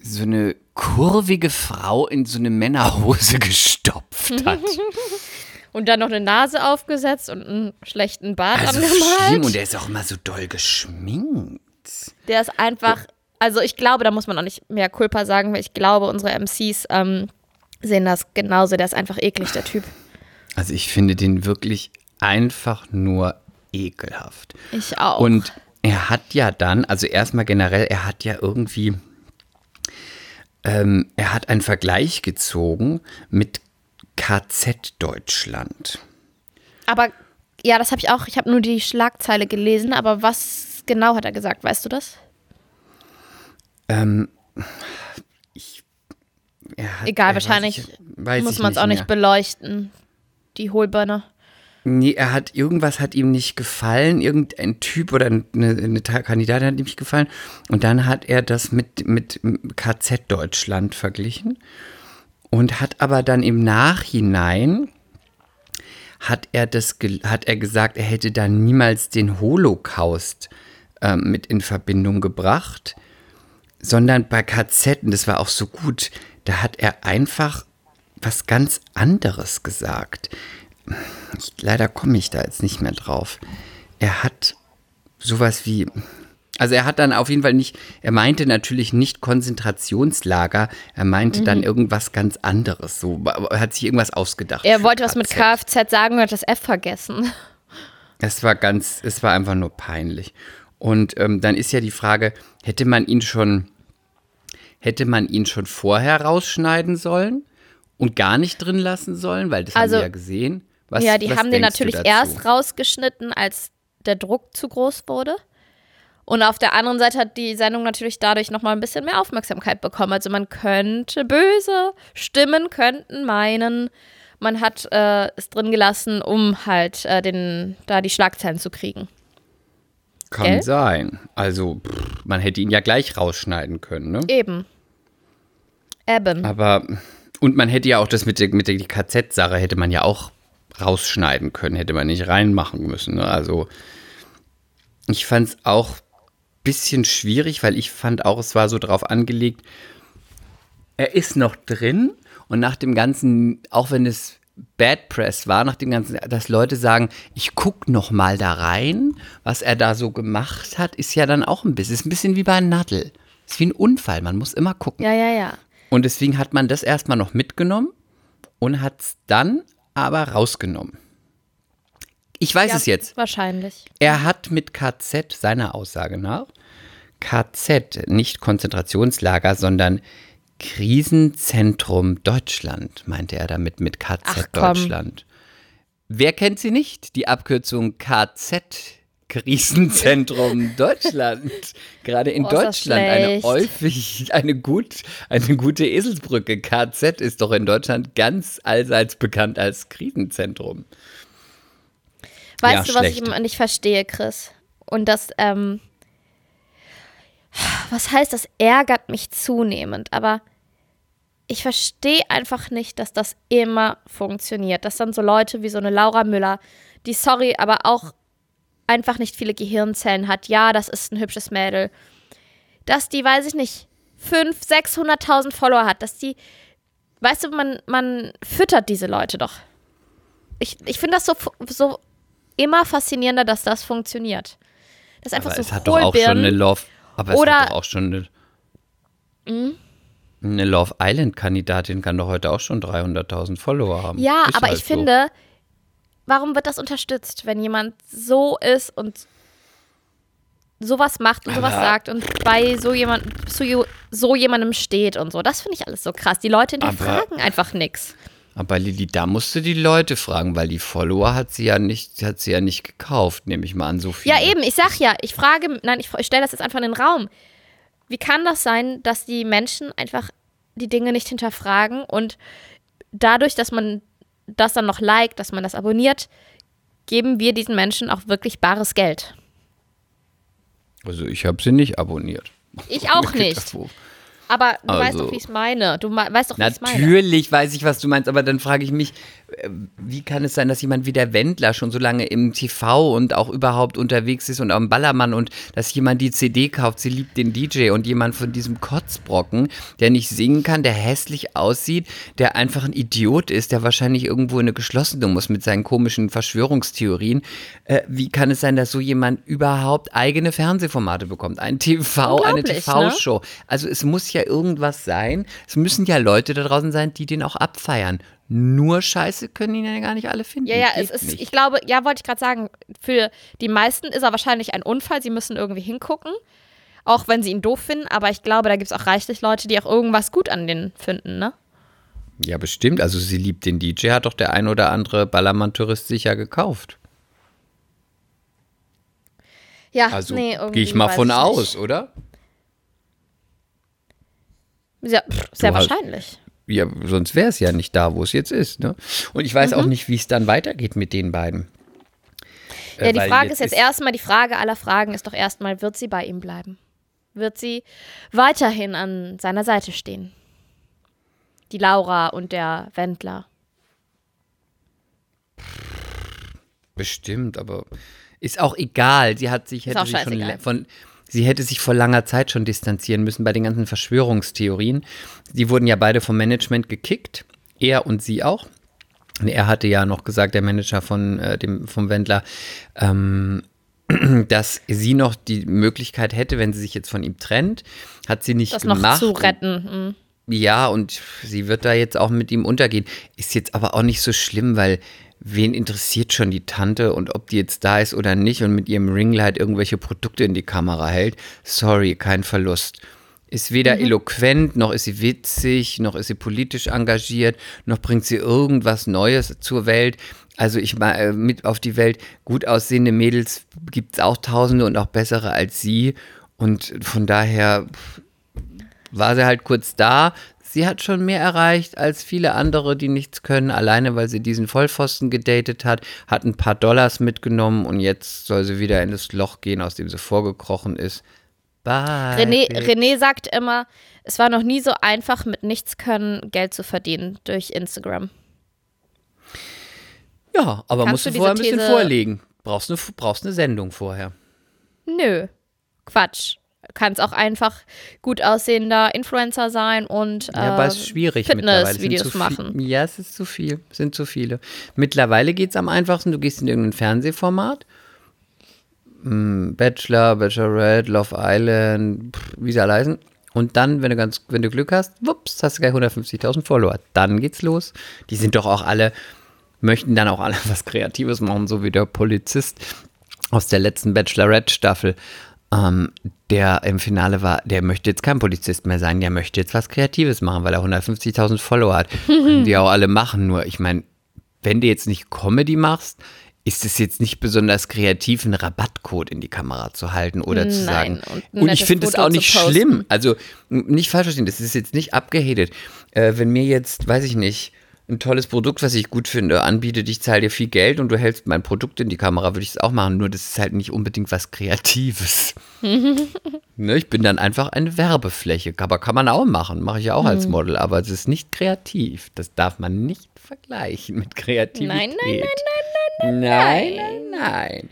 so eine kurvige Frau in so eine Männerhose gestopft hat. und dann noch eine Nase aufgesetzt und einen schlechten Bart Also angemalt. schlimm. Und der ist auch immer so doll geschminkt. Der ist einfach, also ich glaube, da muss man auch nicht mehr Culpa sagen, weil ich glaube, unsere MCs ähm, sehen das genauso. Der ist einfach eklig, der Typ. Also ich finde den wirklich einfach nur ekelhaft. Ich auch. Und er hat ja dann, also erstmal generell, er hat ja irgendwie, ähm, er hat einen Vergleich gezogen mit KZ Deutschland. aber ja, das habe ich auch. Ich habe nur die Schlagzeile gelesen, aber was genau hat er gesagt? Weißt du das? Ähm, ich, hat, Egal, wahrscheinlich ich- muss man es auch nicht beleuchten. Die Hohlbirne. Nee, er hat irgendwas hat ihm nicht gefallen, irgendein Typ oder eine, eine Ta- Kandidatin hat ihm nicht gefallen. Und dann hat er das mit, mit KZ Deutschland verglichen und hat aber dann im Nachhinein hat er das hat er gesagt, er hätte da niemals den Holocaust ähm, mit in Verbindung gebracht, sondern bei KZ, und das war auch so gut, da hat er einfach was ganz anderes gesagt. Ich, leider komme ich da jetzt nicht mehr drauf. Er hat sowas wie, also er hat dann auf jeden Fall nicht, er meinte natürlich nicht Konzentrationslager, er meinte dann irgendwas ganz anderes. So, er hat sich irgendwas ausgedacht. Er wollte was mit. Kfz sagen und hat das F vergessen. Es war ganz, es war einfach nur peinlich. Und ähm, dann ist ja die Frage, hätte man ihn schon, hätte man ihn schon vorher rausschneiden sollen und gar nicht drin lassen sollen, weil das Also, haben wir ja gesehen. Was, ja, die haben den natürlich erst rausgeschnitten, als der Druck zu groß wurde. Und auf der anderen Seite hat die Sendung natürlich dadurch nochmal ein bisschen mehr Aufmerksamkeit bekommen. Also man könnte, böse Stimmen könnten meinen, man hat äh, es drin gelassen, um halt äh, den, da die Schlagzeilen zu kriegen. Kann Gell? sein. Also, pff, man hätte ihn ja gleich rausschneiden können, ne? Eben. Eben. Aber, und man hätte ja auch das mit der, mit der KZ-Sache hätte man ja auch rausschneiden können, hätte man nicht reinmachen müssen. Ne? Also, ich fand es auch ein bisschen schwierig, weil ich fand auch, es war so drauf angelegt, er ist noch drin und nach dem ganzen, auch wenn es Bad Press war, nach dem ganzen, dass Leute sagen, ich guck noch mal da rein, was er da so gemacht hat, ist ja dann auch ein bisschen, ist ein bisschen wie bei Nadel. Ist wie ein Unfall, man muss immer gucken. Ja, ja, ja. Und deswegen hat man das erstmal noch mitgenommen und hat es dann aber rausgenommen. Ich weiß ja es jetzt. Wahrscheinlich. Er hat mit KZ, seiner Aussage nach, KZ, nicht Konzentrationslager, sondern Krisenzentrum Deutschland, meinte er damit mit KZ Ach. Deutschland. Wer kennt sie nicht? Die Abkürzung KZ. Krisenzentrum Deutschland. Gerade in Oh, Deutschland eine häufig, eine, gut, eine gute Eselsbrücke. KZ ist doch in Deutschland ganz allseits bekannt als Krisenzentrum. Weißt Ja, du, was ich immer nicht verstehe, Chris? Und das, ähm, was heißt, das ärgert mich zunehmend, aber ich verstehe einfach nicht, dass das immer funktioniert. Dass dann so Leute wie so eine Laura Müller, die, sorry, aber auch einfach nicht viele Gehirnzellen hat. Ja, das ist ein hübsches Mädel. Dass die, weiß ich nicht, 500.000, 600.000 Follower hat. Dass die, weißt du, man, man füttert diese Leute doch. Ich, ich finde das so, so immer faszinierender, dass das funktioniert. Das ist einfach Aber so es hat doch auch schon eine. Love. Aber es Oder- Hm? hat doch auch schon eine. Eine Love Island-Kandidatin kann doch heute auch schon 300.000 Follower haben. Ja, Ist aber halt ich so. finde, warum wird das unterstützt, wenn jemand so ist und sowas macht und sowas sagt und bei so jemand zu so jemandem steht und so. Das finde ich alles so krass. Die Leute hinterfragen einfach nichts. Aber Lili, da musst du die Leute fragen, weil die Follower hat sie ja nicht, hat sie ja nicht gekauft, nehme ich mal an, so viel. Ja, eben, ich sag ja, ich frage, nein, ich, ich stelle das jetzt einfach in den Raum. Wie kann das sein, dass die Menschen einfach die Dinge nicht hinterfragen und dadurch, dass man das dann noch liked, dass man das abonniert, geben wir diesen Menschen auch wirklich bares Geld. Also ich habe sie nicht abonniert. Ich auch nicht. Aber du also, weißt doch, wie ich es meine. Du weißt doch, wie ich meine. Natürlich weiß ich, was du meinst, aber dann frage ich mich, äh, wie kann es sein, dass jemand wie der Wendler schon so lange im TV und auch überhaupt unterwegs ist und am Ballermann und dass jemand die CD kauft, sie liebt den DJ und jemand von diesem Kotzbrocken, der nicht singen kann, der hässlich aussieht, der einfach ein Idiot ist, der wahrscheinlich irgendwo in eine geschlossene muss mit seinen komischen Verschwörungstheorien. Äh, wie kann es sein, dass so jemand überhaupt eigene Fernsehformate bekommt? Ein TV, eine TV-Show. Ne? Also es muss ja irgendwas sein. Es müssen ja Leute da draußen sein, die den auch abfeiern nur Scheiße können ihn ja gar nicht alle finden. Ja, ja, es ist, nicht. ich glaube, ja, wollte ich gerade sagen, für die meisten ist er wahrscheinlich ein Unfall. Sie müssen irgendwie hingucken, auch wenn sie ihn doof finden. Aber ich glaube, da gibt es auch reichlich Leute, die auch irgendwas gut an den finden, ne? Ja, bestimmt. Also sie liebt den DJ, hat doch der ein oder andere Ballermann-Tourist sicher gekauft. Ja, also nee, gehe ich mal von aus, oder? Ja, sehr wahrscheinlich ja, sonst wäre es ja nicht da, wo es jetzt ist. Ne? Und ich weiß mhm. auch nicht, wie es dann weitergeht mit den beiden. Äh, ja, die Frage ist jetzt erstmal, die Frage aller Fragen ist doch erstmal, wird sie bei ihm bleiben? Wird sie weiterhin an seiner Seite stehen? Die Laura und der Wendler. Bestimmt, aber ist auch egal. Sie hat sich, hätte sich schon von, Sie hätte sich vor langer Zeit schon distanzieren müssen bei den ganzen Verschwörungstheorien. Die wurden ja beide vom Management gekickt, er und sie auch. Und er hatte ja noch gesagt, der Manager von äh, dem vom Wendler, ähm, dass sie noch die Möglichkeit hätte, wenn sie sich jetzt von ihm trennt, hat sie nicht das gemacht. noch zu retten. Mhm. Ja, und sie wird da jetzt auch mit ihm untergehen. Ist jetzt aber auch nicht so schlimm, weil wen interessiert schon die Tante und ob die jetzt da ist oder nicht und mit ihrem Ringlight irgendwelche Produkte in die Kamera hält. Sorry, kein Verlust. Ist weder mhm. eloquent, noch ist sie witzig, noch ist sie politisch engagiert, noch bringt sie irgendwas Neues zur Welt. Also ich mal äh, mit auf die Welt. Gut aussehende Mädels gibt es auch tausende und auch bessere als sie. Und von daher war sie halt kurz da, Sie hat schon mehr erreicht als viele andere, die nichts können, alleine weil sie diesen Vollpfosten gedatet hat, hat ein paar Dollars mitgenommen und jetzt soll sie wieder in das Loch gehen, aus dem sie vorgekrochen ist. Bye. René, René sagt immer, es war noch nie so einfach, mit nichts können Geld zu verdienen durch Instagram. Ja, aber Kannst musst du vorher ein bisschen vorlegen. Brauchst eine, brauchst eine Sendung vorher. Nö. Quatsch kann es auch einfach gut aussehender Influencer sein und äh, ja, aber es ist schwierig Fitnessvideos machen. Ja, es ist zu viel, sind zu viele. Mittlerweile geht es am einfachsten, du gehst in irgendein Fernsehformat, hm, Bachelor, Bachelorette, Love Island, wie sie alle heißen. Und dann, wenn du ganz, wenn du Glück hast, wups, hast du gleich 150.000 Follower. Dann geht's los. Die sind doch auch alle, möchten dann auch alle was Kreatives machen, so wie der Polizist aus der letzten Bachelorette-Staffel ähm, der im Finale war, der möchte jetzt kein Polizist mehr sein, der möchte jetzt was Kreatives machen, weil er 150.000 Follower hat. die auch alle machen. Nur, ich meine, wenn du jetzt nicht Comedy machst, ist es jetzt nicht besonders kreativ, einen Rabattcode in die Kamera zu halten oder Nein, zu sagen. Und, und ich finde es auch nicht schlimm. Also nicht falsch verstehen, das ist jetzt nicht abgehatet. Äh, wenn mir jetzt, weiß ich nicht, ein tolles Produkt, was ich gut finde, anbietet, ich zahle dir viel Geld und du hältst mein Produkt in die Kamera, würde ich es auch machen. Nur das ist halt nicht unbedingt was Kreatives. ne, ich bin dann einfach eine Werbefläche. Aber kann man auch machen, mache ich ja auch mhm. als Model, aber es ist nicht kreativ. Das darf man nicht vergleichen mit Kreativität. Nein, nein, nein, nein, nein, nein, nein, nein.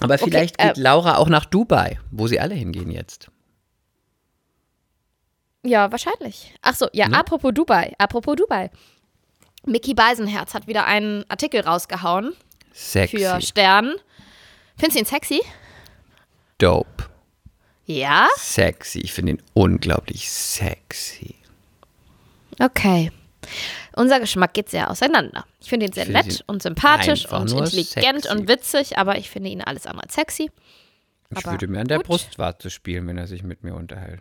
Aber okay, vielleicht geht äh, Laura auch nach Dubai, wo sie alle hingehen jetzt. Ja, wahrscheinlich. Ach so, ja, ne? apropos Dubai, apropos Dubai. Mickey Beisenherz hat wieder einen Artikel rausgehauen. Sexy. Für Stern. Findest du ihn sexy? Dope. Ja? Sexy. Ich finde ihn unglaublich sexy. Okay. Unser Geschmack geht sehr auseinander. Ich finde ihn sehr finde nett ihn und sympathisch und intelligent sexy. und witzig, aber ich finde ihn alles andere als sexy. Ich Aber würde mir an der gut. Brustwarze spielen, wenn er sich mit mir unterhält.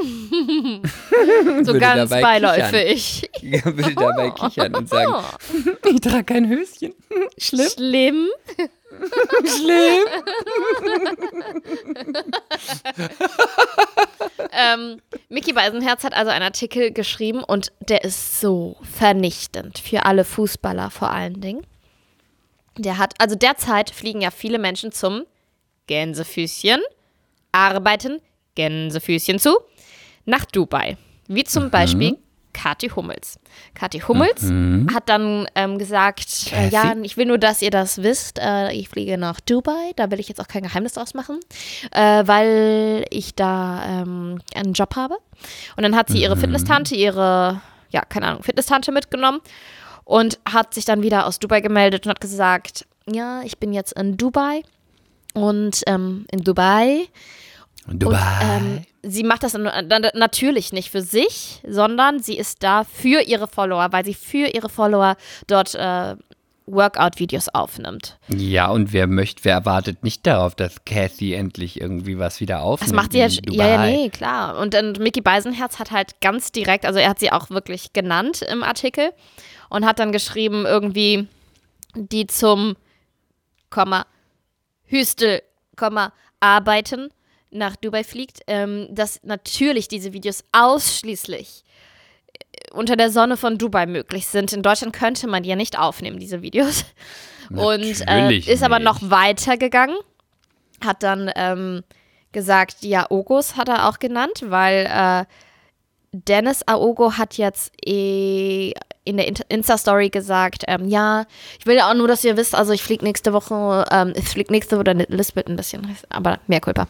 So ganz beiläufig. Ich würde dabei kichern und sagen, ich trage kein Höschen. Schlimm. Schlimm. Schlimm. ähm, Mickey Beisenherz hat also einen Artikel geschrieben und der ist so vernichtend für alle Fußballer vor allen Dingen. Der hat, also derzeit fliegen ja viele Menschen zum Gänsefüßchen, arbeiten Gänsefüßchen zu, nach Dubai. Wie zum Beispiel Kathi Hummels. Kathi Hummels hat dann ähm, gesagt, äh, ja, ich will nur, dass ihr das wisst. Äh, ich fliege nach Dubai, da will ich jetzt auch kein Geheimnis draus machen, äh, weil ich da ähm, einen Job habe. Und dann hat sie ihre Fitnesstante, ihre, ja, keine Ahnung, Fitnesstante mitgenommen und hat sich dann wieder aus Dubai gemeldet und hat gesagt, ja, ich bin jetzt in Dubai und ähm, in Dubai und ähm, sie macht das na- na- natürlich nicht für sich, sondern sie ist da für ihre Follower, weil sie für ihre Follower dort äh, Workout-Videos aufnimmt. Ja, und wer möchte, wer erwartet nicht darauf, dass Kathy endlich irgendwie was wieder aufnimmt? Das macht sie ja, in sch- ja, ja, Dubai? nee, klar. Und dann Mickey Beisenherz hat halt ganz direkt, also er hat sie auch wirklich genannt im Artikel und hat dann geschrieben, irgendwie, die zum, Komma, Hüstel, Komma, arbeiten nach Dubai fliegt, ähm, dass natürlich diese Videos ausschließlich äh, unter der Sonne von Dubai möglich sind. In Deutschland könnte man die ja nicht aufnehmen, diese Videos. Und äh, Natürlich ist aber nicht. noch weiter gegangen, hat dann ähm, gesagt, ja, Ogos hat er auch genannt, weil äh, Dennis Aogo hat jetzt eh in der Insta-Story gesagt, ähm, ja, ich will auch nur, dass ihr wisst, also ich fliege nächste Woche, ähm, ich fliege nächste Woche, Lisbeth ein bisschen, aber mehr Culpa.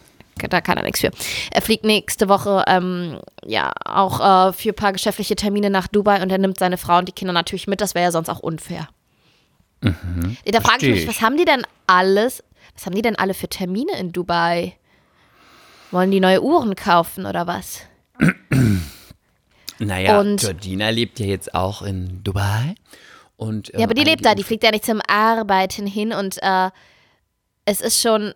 Da kann er nichts für. Er fliegt nächste Woche, ähm, ja, auch äh, für ein paar geschäftliche Termine nach Dubai und er nimmt seine Frau und die Kinder natürlich mit. Das wäre ja sonst auch unfair. da frage ich mich, ich. was haben die denn alles, was haben die denn alle für Termine in Dubai? Wollen die neue Uhren kaufen oder was? Naja, Und- Georgina lebt ja jetzt auch in Dubai. Und, Ja, aber die ähm, lebt da, die fliegt ja nicht zum Arbeiten hin und äh, es ist schon.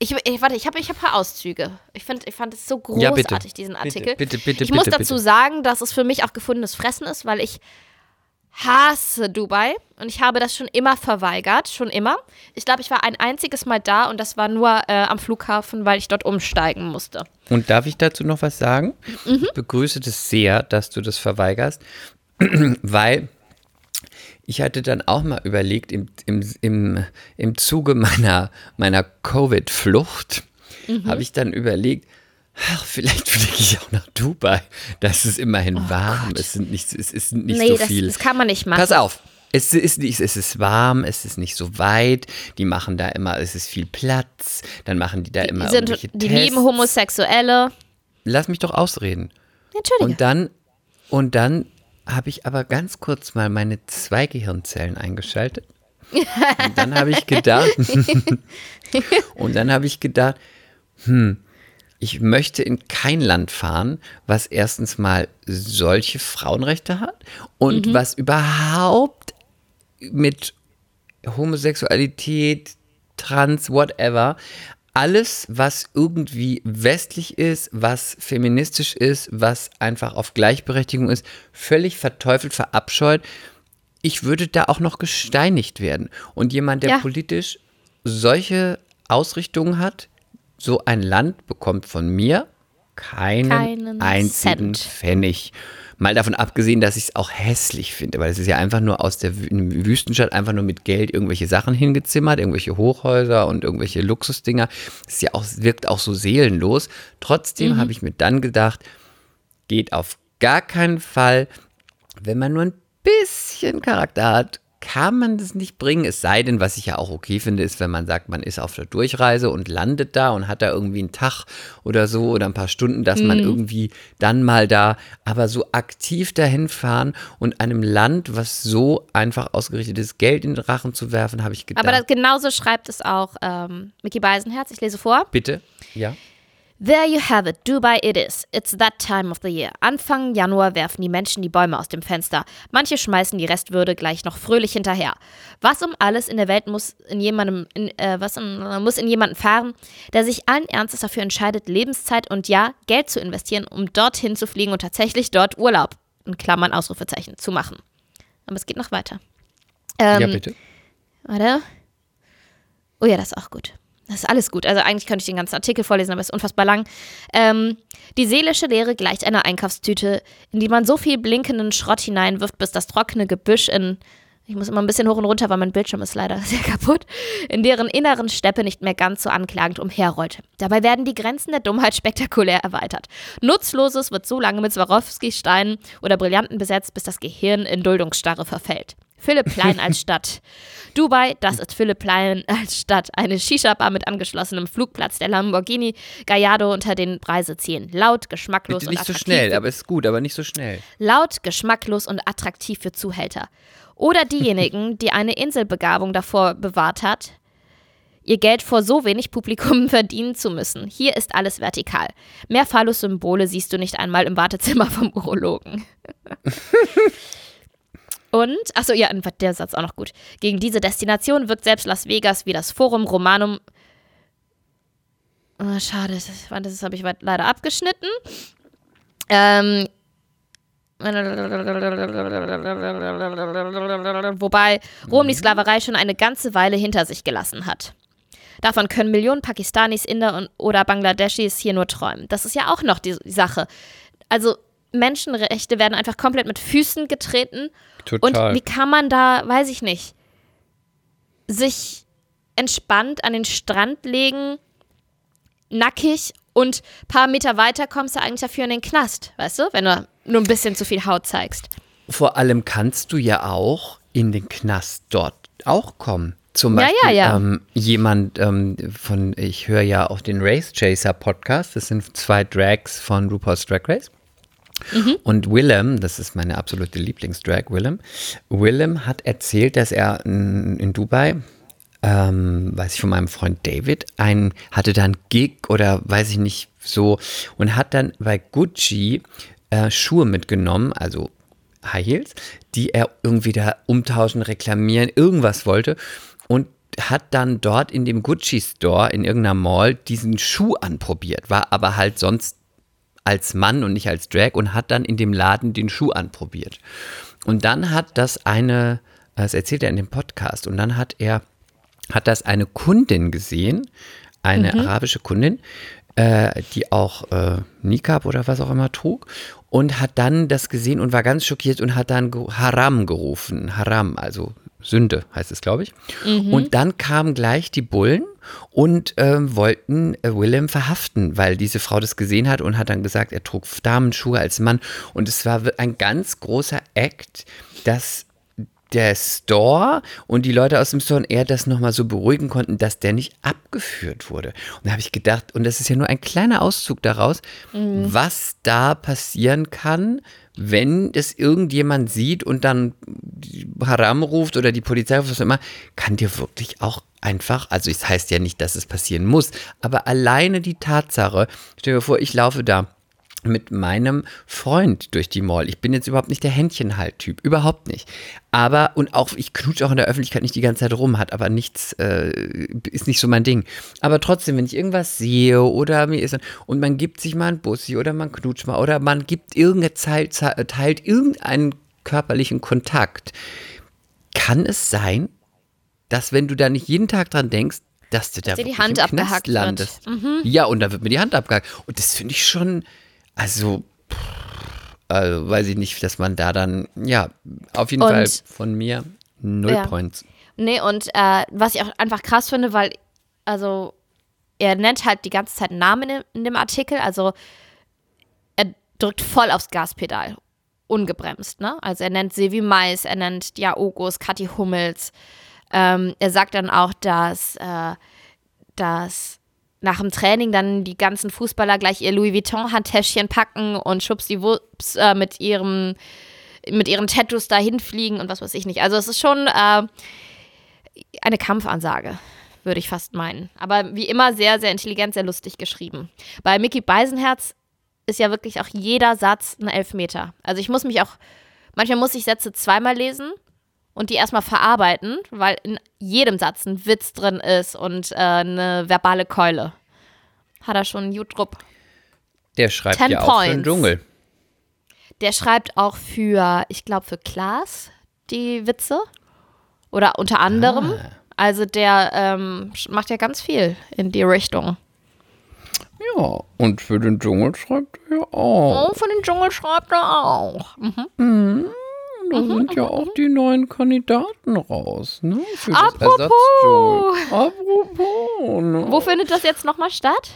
Ich, ich warte, ich habe ich hab ein paar Auszüge. Ich, find, ich fand es so Ja, großartig, bitte. diesen Bitte, Artikel. bitte, bitte, ich muss bitte, dazu bitte. sagen, dass es für mich auch gefundenes Fressen ist, weil ich hasse Dubai und ich habe das schon immer verweigert, schon immer. Ich glaube, ich war ein einziges Mal da und das war nur äh, am Flughafen, weil ich dort umsteigen musste. Und darf ich dazu noch was sagen? Mhm. Ich begrüße das sehr, dass du das verweigerst, weil ich hatte dann auch mal überlegt, im, im, im, im Zuge meiner, meiner Covid-Flucht, Mhm. habe ich dann überlegt, ach, vielleicht fliege ich auch nach Dubai. Das ist immerhin warm, es sind nicht, es ist nicht Oh nee, so das, viel. das kann man nicht machen. Pass auf. Es ist, nicht, es ist warm, es ist nicht so weit. Die machen da immer, es ist viel Platz. Dann machen die da immer Die, sind, irgendwelche die Tests. lieben Homosexuelle. Lass mich doch ausreden. Entschuldige. Und dann, und dann habe ich aber ganz kurz mal meine zwei Gehirnzellen eingeschaltet. Und dann habe ich gedacht, und dann habe ich gedacht, hm, ich möchte in kein Land fahren, was erstens mal solche Frauenrechte hat und was überhaupt mit Homosexualität, Trans, whatever, alles, was irgendwie westlich ist, was feministisch ist, was einfach auf Gleichberechtigung ist, völlig verteufelt, verabscheut. Ich würde da auch noch gesteinigt werden. Und jemand, der Ja. politisch solche Ausrichtungen hat, so ein Land bekommt von mir keinen, Keinen einzigen Cent. Pfennig. Mal davon abgesehen, dass ich es auch hässlich finde, weil es ist ja einfach nur aus der Wüstenstadt einfach nur mit Geld irgendwelche Sachen hingezimmert, irgendwelche Hochhäuser und irgendwelche Luxusdinger. Ist ja auch, wirkt auch so seelenlos. Trotzdem habe ich mir dann gedacht, geht auf gar keinen Fall, wenn man nur ein bisschen Charakter hat, kann man das nicht bringen. Es sei denn, was ich ja auch okay finde, ist, wenn man sagt, man ist auf der Durchreise und landet da und hat da irgendwie einen Tag oder so oder ein paar Stunden, dass man irgendwie dann mal da, aber so aktiv dahin fahren und einem Land, was so einfach ausgerichtet ist, Geld in den Rachen zu werfen, habe ich gedacht. Aber das, genauso schreibt es auch ähm, Mickey Beisenherz. Ich lese vor. Bitte? Ja? There you have it, Dubai it is. It's that time of the year. Anfang Januar werfen die Menschen die Bäume aus dem Fenster. Manche schmeißen die Restwürde gleich noch fröhlich hinterher. Was um alles in der Welt muss in jemandem, in, äh, was in, muss in jemanden fahren, der sich allen Ernstes dafür entscheidet, Lebenszeit und ja, Geld zu investieren, um dorthin zu fliegen und tatsächlich dort Urlaub, in Klammern Ausrufezeichen, zu machen. Aber es geht noch weiter. Ähm, ja, bitte. Warte. Oh ja, das ist auch gut. Das ist alles gut. Also eigentlich könnte ich den ganzen Artikel vorlesen, aber es ist unfassbar lang. Ähm, die seelische Leere gleicht einer Einkaufstüte, in die man so viel blinkenden Schrott hineinwirft, bis das trockene Gebüsch in ich muss immer ein bisschen hoch und runter, weil mein Bildschirm ist leider sehr kaputt, in deren inneren Steppe nicht mehr ganz so anklagend umherrollte. Dabei werden die Grenzen der Dummheit spektakulär erweitert. Nutzloses wird so lange mit Swarovski-Steinen oder Brillanten besetzt, bis das Gehirn in Duldungsstarre verfällt. Philipp Plein als Stadt. Dubai, das ist Philipp Plein als Stadt. Eine Shisha-Bar mit angeschlossenem Flugplatz. Der Lamborghini Gallardo unter den Preise ziehen. Laut, geschmacklos Bitte und nicht so attraktiv. schnell, aber ist gut, aber nicht so schnell. Laut, geschmacklos und attraktiv für Zuhälter. Oder diejenigen, die eine Inselbegabung davor bewahrt hat, ihr Geld vor so wenig Publikum verdienen zu müssen. Hier ist alles vertikal. Mehr Phallus-Symbole siehst du nicht einmal im Wartezimmer vom Urologen. Und, achso, ja, der Satz auch noch gut. Gegen diese Destination wirkt selbst Las Vegas wie das Forum Romanum. Ah, schade, das, das habe ich leider abgeschnitten. Ähm, Wobei Rom die Sklaverei schon eine ganze Weile hinter sich gelassen hat. Davon können Millionen Pakistanis, Inder und, oder Bangladeschis hier nur träumen. Das ist ja auch noch die Sache. Also Menschenrechte werden einfach komplett mit Füßen getreten. Total. Und wie kann man da, weiß ich nicht, sich entspannt an den Strand legen, nackig und ein paar Meter weiter kommst du eigentlich dafür in den Knast, weißt du, wenn du nur ein bisschen zu viel Haut zeigst. Vor allem kannst du ja auch in den Knast dort auch kommen. Zum Ja, Beispiel ja, ja. Ähm, jemand ähm, von, ich höre ja auch den Race Chaser Podcast, das sind zwei Drags von RuPaul's Drag Race. Und Willem, das ist meine absolute Lieblingsdrag, Willem. Willem hat erzählt, dass er in, in Dubai, ähm, weiß ich von meinem Freund David, ein, hatte da einen Gig oder weiß ich nicht so und hat dann bei Gucci äh, Schuhe mitgenommen, also High Heels, die er irgendwie da umtauschen, reklamieren, irgendwas wollte und hat dann dort in dem Gucci Store in irgendeiner Mall diesen Schuh anprobiert, war aber halt sonst als Mann und nicht als Drag und hat dann in dem Laden den Schuh anprobiert. Und dann hat das eine, das erzählt er in dem Podcast, und dann hat er, hat das eine Kundin gesehen, eine arabische Kundin, äh, die auch äh, Nikab oder was auch immer trug und hat dann das gesehen und war ganz schockiert und hat dann Haram gerufen. Haram, also Sünde heißt es, glaube ich. Und dann kamen gleich die Bullen und ähm, wollten äh, Willem verhaften, weil diese Frau das gesehen hat und hat dann gesagt, er trug Damenschuhe als Mann. Und es war ein ganz großer Act, dass der Store und die Leute aus dem Store und er das nochmal so beruhigen konnten, dass der nicht abgeführt wurde. Und da habe ich gedacht, und das ist ja nur ein kleiner Auszug daraus, was da passieren kann, wenn es irgendjemand sieht und dann Haram ruft oder die Polizei ruft, was auch immer, kann dir wirklich auch einfach, also es heißt ja nicht, dass es passieren muss, aber alleine die Tatsache, stell dir vor, ich laufe da mit meinem Freund durch die Mall. Ich bin jetzt überhaupt nicht der Händchenhalt-Typ, überhaupt nicht. Aber, und auch, ich knutsche auch in der Öffentlichkeit nicht die ganze Zeit rum, hat aber nichts, äh, ist nicht so mein Ding. Aber trotzdem, wenn ich irgendwas sehe oder mir ist, und man gibt sich mal ein Bussi oder man knutscht mal oder man gibt irgendeine Zeit, teilt irgendeinen körperlichen Kontakt, kann es sein, dass wenn du da nicht jeden Tag dran denkst, dass du da dir die Hand abgehackt wird. landest. Ja, und da wird mir die Hand abgehackt. Und das finde ich schon, also, also weiß ich nicht, dass man da dann, ja, auf jeden Und- Fall von mir null Ja. Points. Nee, und äh, was ich auch einfach krass finde, weil, also, er nennt halt die ganze Zeit Namen in, dem- in dem Artikel, also er drückt voll aufs Gaspedal, ungebremst, ne? Also er nennt Sevi Mais, er nennt Diaogos, Kathi Hummels. Ähm, er sagt dann auch, dass, äh, dass nach dem Training dann die ganzen Fußballer gleich ihr Louis Vuitton-Handtäschchen packen und schubsdiwups äh, mit ihrem mit ihren Tattoos dahin fliegen und was weiß ich nicht. Also es ist schon äh, eine Kampfansage. würde ich fast meinen. Aber wie immer sehr, sehr intelligent, sehr lustig geschrieben. Bei Mickey Beisenherz ist ja wirklich auch jeder Satz ein Elfmeter. Also ich muss mich auch, manchmal muss ich Sätze zweimal lesen und die erstmal verarbeiten, weil in jedem Satz ein Witz drin ist und äh, eine verbale Keule. Hat er schon einen Jutrup. Der schreibt Ten ja auch für den points. Dschungel. Der schreibt auch für, ich glaube, für Klaas die Witze. Oder unter anderem. Ah. Also der ähm, macht ja ganz viel in die Richtung. Ja, und für den Dschungel schreibt er ja auch. Oh, für den Dschungel schreibt er auch. Mhm. Da sind ja auch die neuen Kandidaten raus, ne? Für Apropos. Apropos, ne? Wo findet das jetzt nochmal statt?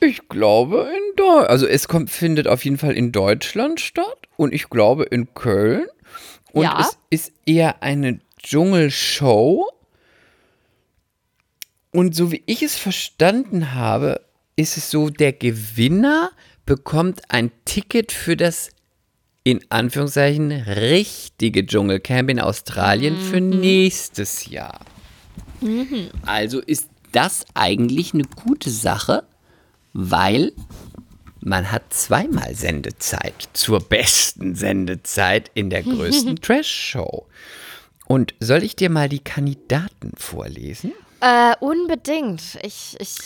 Ich glaube in Deutschland. Also es kommt, findet auf jeden Fall in Deutschland statt und ich glaube in Köln. Und Ja. es ist eher eine Dschungelshow. Und so wie ich es verstanden habe, ist es so, der Gewinner bekommt ein Ticket für das in Anführungszeichen richtige Dschungelcamp in Australien für nächstes Jahr. Also ist das eigentlich eine gute Sache, weil man hat zweimal Sendezeit zur besten Sendezeit in der größten Trash-Show. Und soll ich dir mal die Kandidaten vorlesen? Äh, unbedingt. Ich, ich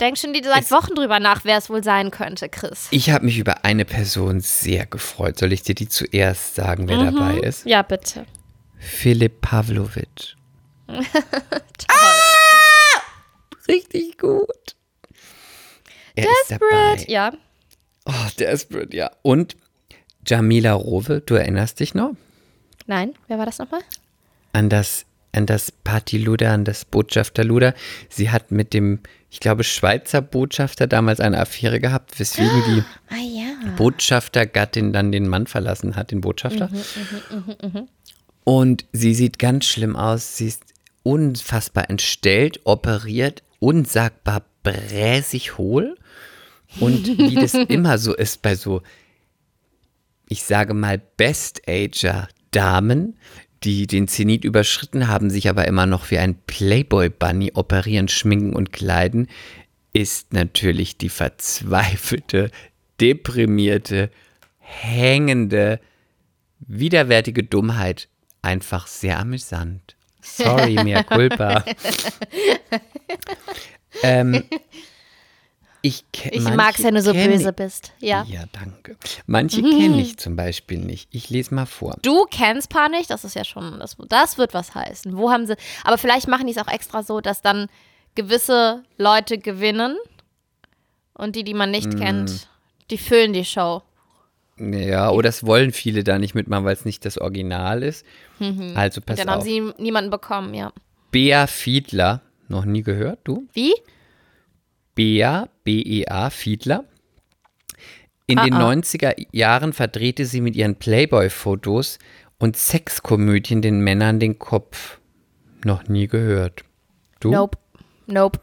denke schon die seit Wochen drüber nach, wer es wohl sein könnte, Chris. Ich habe mich über eine Person sehr gefreut. Soll ich dir die zuerst sagen, wer dabei ist? Ja, bitte. Philipp Pavlovic. Toll. Richtig gut. Er ist dabei. Desperate. Ja. Oh, Desperate, ja. Und Jamila Rowe, du erinnerst dich noch? Nein, wer war das nochmal? an das, an das Partyluder, an das Botschafterluder. Sie hat mit dem, ich glaube, Schweizer Botschafter damals eine Affäre gehabt, weswegen die Ah ja. Botschaftergattin dann den Mann verlassen hat, den Botschafter. Und sie sieht ganz schlimm aus. Sie ist unfassbar entstellt, operiert, unsagbar bräsig hohl. Und wie das immer so ist bei so, ich sage mal, Best-Ager-Damen, die den Zenit überschritten haben, sich aber immer noch wie ein Playboy-Bunny operieren, schminken und kleiden, ist natürlich die verzweifelte, deprimierte, hängende, widerwärtige Dummheit einfach sehr amüsant. Sorry, mea culpa. ähm, ich Ich manche mag's, wenn du so böse bist. Ja. Ja, danke. Manche kenne ich zum Beispiel nicht. Ich lese mal vor. Du kennst paar nicht, das ist ja schon, das, das wird was heißen. Wo haben sie, aber vielleicht machen die es auch extra so, dass dann gewisse Leute gewinnen und die, die man nicht kennt, die füllen die Show. Ja, oder es wollen viele da nicht mitmachen, weil es nicht das Original ist. Also pass Dann haben auf. sie niemanden bekommen, ja. Bea Fiedler, noch nie gehört, du? Wie? Bea, B-E-A, Fiedler. In den 90er Jahren verdrehte sie mit ihren Playboy-Fotos und Sexkomödien den Männern den Kopf. Noch nie gehört. Du? Nope. Nope.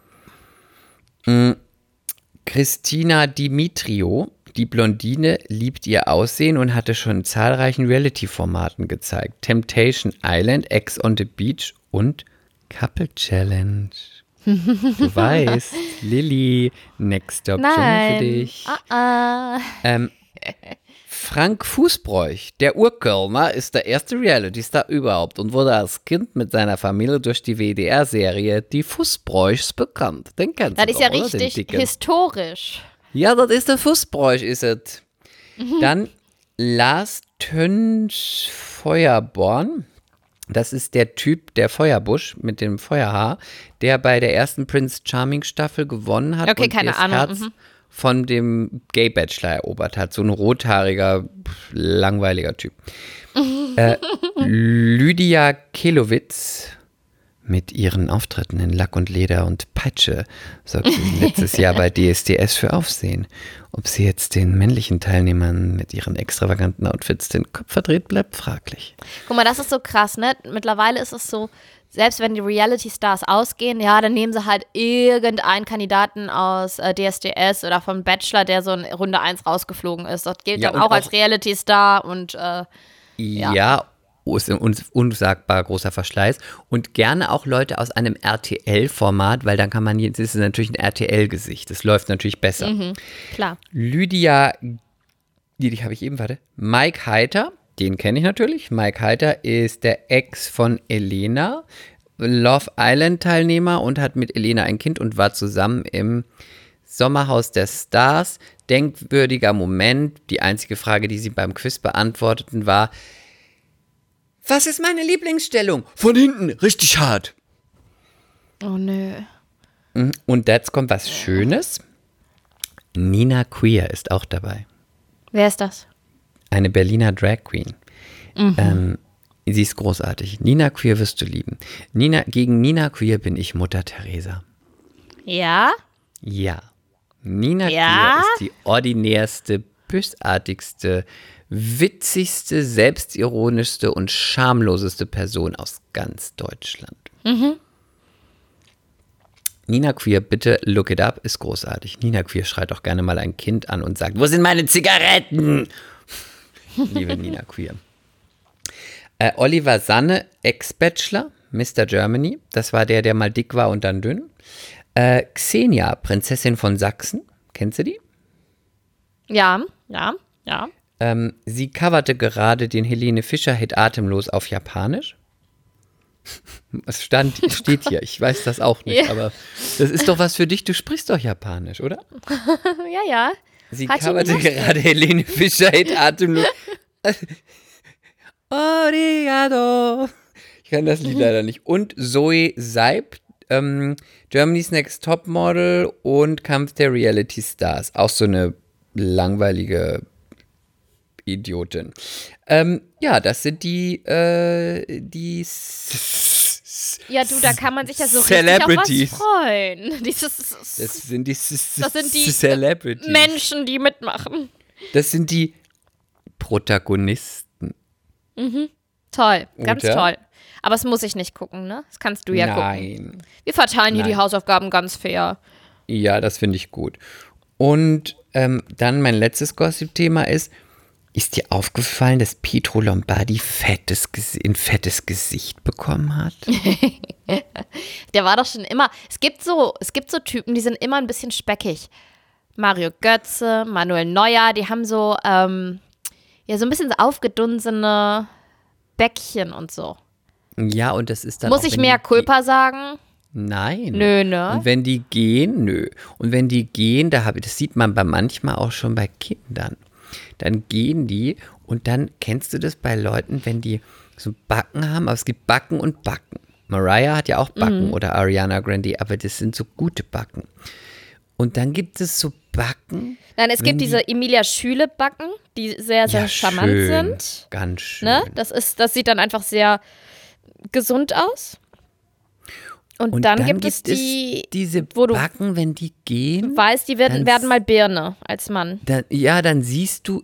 Christina Dimitrio, die Blondine, liebt ihr Aussehen und hatte schon in zahlreichen Reality-Formaten gezeigt. Temptation Island, Ex on the Beach und Couple Challenge. Du weißt, Lilly, Next Stop Dschungel für Nein. dich. Ah, Ähm, Frank Fußbräuch, der Urkölner, ist der erste Reality-Star überhaupt und wurde als Kind mit seiner Familie durch die WDR-Serie Die Fußbräuchs bekannt. Den kennst das du ist ja oder? Richtig historisch. Ja, das ist der Fußbräuch, ist es. Dann Lars Tönsch Feuerborn. Das ist der Typ, der Feuerbusch mit dem Feuerhaar, der bei der ersten Prince Charming Staffel gewonnen hat Okay, und keine das Ahnung, Herz mhm. von dem Gay Bachelor erobert hat. So ein rothaariger, langweiliger Typ. äh, Lydia Kelowitz mit ihren Auftritten in Lack und Leder und Peitsche sorgte sie letztes Jahr bei DSDS für Aufsehen. Ob sie jetzt den männlichen Teilnehmern mit ihren extravaganten Outfits den Kopf verdreht, bleibt fraglich. Guck mal, das ist so krass, ne? Mittlerweile ist es so, selbst wenn die Reality-Stars ausgehen, ja, dann nehmen sie halt irgendeinen Kandidaten aus äh, DSDS oder vom Bachelor, der so in Runde 1 rausgeflogen ist. Das gilt Ja, dann und auch als auch- Reality-Star und äh, Ja. Ist ein uns- unsagbar großer Verschleiß. Und gerne auch Leute aus einem RTL-Format, weil dann kann man, jetzt ist es natürlich ein RTL-Gesicht. Das läuft natürlich besser. Klar. Lydia, die, die habe ich eben, warte. Mike Heiter, den kenne ich natürlich. Mike Heiter ist der Ex von Elena, Love Island-Teilnehmer und hat mit Elena ein Kind und war zusammen im Sommerhaus der Stars. Denkwürdiger Moment. Die einzige Frage, die sie beim Quiz beantworteten, war: Was ist meine Lieblingsstellung? Von hinten, richtig hart. Oh nö. Und jetzt kommt was Schönes. Nina Queer ist auch dabei. Wer ist das? eine Berliner Drag Queen. Ähm, sie ist großartig. Nina Queer wirst du lieben. Nina, gegen Nina Queer bin ich Mutter Teresa. Ja? Ja. Nina Ja? Queer ist die ordinärste, bösartigste, witzigste, selbstironischste und schamloseste Person aus ganz Deutschland. Nina Queer, bitte look it up, ist großartig. Nina Queer schreit auch gerne mal ein Kind an und sagt, wo sind meine Zigaretten? Liebe Nina Queer. Äh, Oliver Sanne, Ex-Bachelor, Mr. Germany. Das war der, der mal dick war und dann dünn. Äh, Xenia, Prinzessin von Sachsen. Kennst du die? Ja, ja, ja. Ähm, sie coverte gerade den Helene Fischer-Hit Atemlos auf Japanisch. Es stand, steht hier, ich weiß das auch nicht, Ja. aber das ist doch was für dich, du sprichst doch Japanisch, oder? Ja, ja. Sie Hat coverte gerade Helene Fischer-Hit Atemlos. Obrigado. Ich kann das Lied leider nicht. Und Zoe Seib, ähm, Germany's Next Topmodel und Kampf der Reality Stars. Auch so eine langweilige Idiotin. Ähm, ja, das sind die, äh, die Ja, du, da kann man sich ja so Celebrities. richtig auf was freuen. Dieses Das sind die, Das sind die Celebrities. Menschen, die mitmachen. Das sind die Protagonisten. Toll, ganz Oder? toll. Aber das muss ich nicht gucken, ne? Das kannst du ja gucken. Nein. Wir verteilen hier Nein. die Hausaufgaben ganz fair. Ja, das finde ich gut. Und ähm, dann mein letztes Gossip-Thema ist, ist dir aufgefallen, dass Pietro Lombardi fettes, ein fettes Gesicht bekommen hat? Der war doch schon immer. Es gibt so, es gibt so Typen, die sind immer ein bisschen speckig. Mario Götze, Manuel Neuer, die haben so, ähm, ja, so ein bisschen so aufgedunsene Bäckchen und so. ja, und das ist dann Muss auch, ich mehr Culpa sagen? Nein. Nö, ne? Und wenn die gehen, nö. Und wenn die gehen, da hab ich, das sieht man bei manchmal auch schon bei Kindern. Dann gehen die und dann kennst du das bei Leuten, wenn die so Backen haben, aber es gibt Backen und Backen. Mariah hat ja auch Backen Mhm. oder Ariana Grande, aber das sind so gute Backen. Und dann gibt es so Backen. Nein, es gibt die- diese Emilia Schüle-Backen, die sehr, sehr ja, charmant schön, sind. Ganz schön. Ne? Das, ist, das sieht dann einfach sehr gesund aus. Und, Und dann, gibt es die, diese wo du Backen, wenn die gehen. weißt, die werden, dann werden mal Birne als Mann. dann, ja, dann siehst du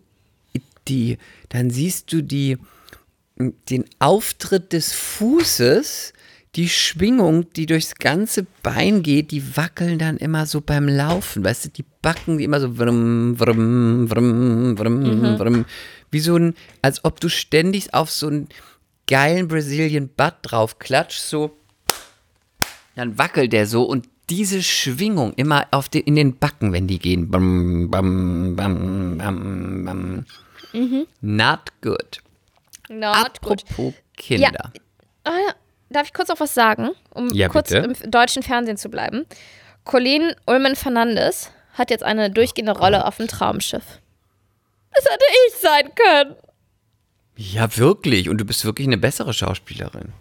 die, dann siehst du die, den Auftritt des Fußes, die Schwingung, die durchs ganze Bein geht, die wackeln dann immer so beim Laufen, weißt du, die Backen, die immer so wrum, wrum, wrum, wrum, wrum, wie so ein, als ob du ständig auf so einen geilen Brazilian Butt drauf klatschst, so dann wackelt der so und diese Schwingung immer auf den, in den Backen, wenn die gehen. Bam, bam, bam, bam, bam. Not good. Not gut. Apropos Kinder. Ah, darf ich kurz noch was sagen, um Ja, kurz bitte. im deutschen Fernsehen zu bleiben? Colleen Ulmen Fernandes hat jetzt eine durchgehende Rolle auf dem Traumschiff. Das hätte ich sein können. Ja. wirklich. Und du bist wirklich eine bessere Schauspielerin.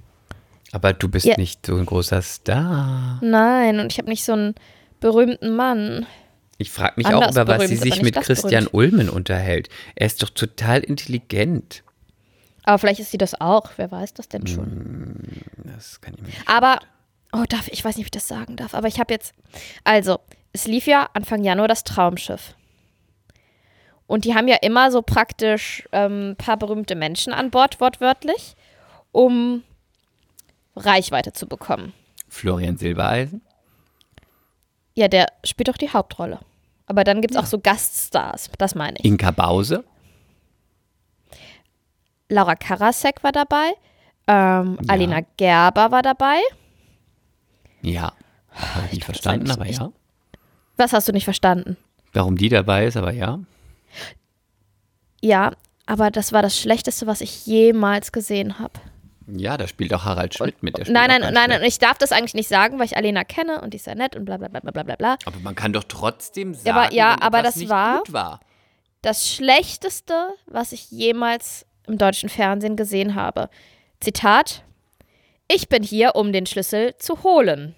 Aber du bist Ja. nicht so ein großer Star. Nein, und ich habe nicht so einen berühmten Mann. Ich frage mich Anders auch, über was sie sich mit Christian berühmt. Ulmen unterhält. Er ist doch total intelligent. Aber vielleicht ist sie das auch. Wer weiß das denn Hm. schon? Das kann ich mir nicht. Aber, oh, darf, ich weiß nicht, ob ich das sagen darf, aber ich habe jetzt, also, es lief ja Anfang Januar das Traumschiff. Und die haben ja immer so praktisch ein ähm, paar berühmte Menschen an Bord, wortwörtlich, um Reichweite zu bekommen. Florian Silbereisen? Ja, der spielt doch die Hauptrolle. Aber dann gibt es auch so Gaststars, das meine ich. Inka Bause? Laura Karasek war dabei. Ähm, Ja. Alina Gerber war dabei. Ja. Habe ich nicht verstanden, aber ja. Was hast du nicht verstanden? Warum die dabei ist, aber ja. Ja, aber das war das Schlechteste, was ich jemals gesehen habe. Ja, da spielt auch Harald Schmidt mit. Der Nein, nein, nein, schlecht. nein, ich darf das eigentlich nicht sagen, weil ich Alena kenne und die ist sehr nett und bla bla bla bla bla bla. Aber man kann doch trotzdem sagen, Ja, aber- ja, aber das nicht war- gut war. Das Schlechteste, was ich jemals im deutschen Fernsehen gesehen habe. Zitat: Ich bin hier, um den Schlüssel zu holen.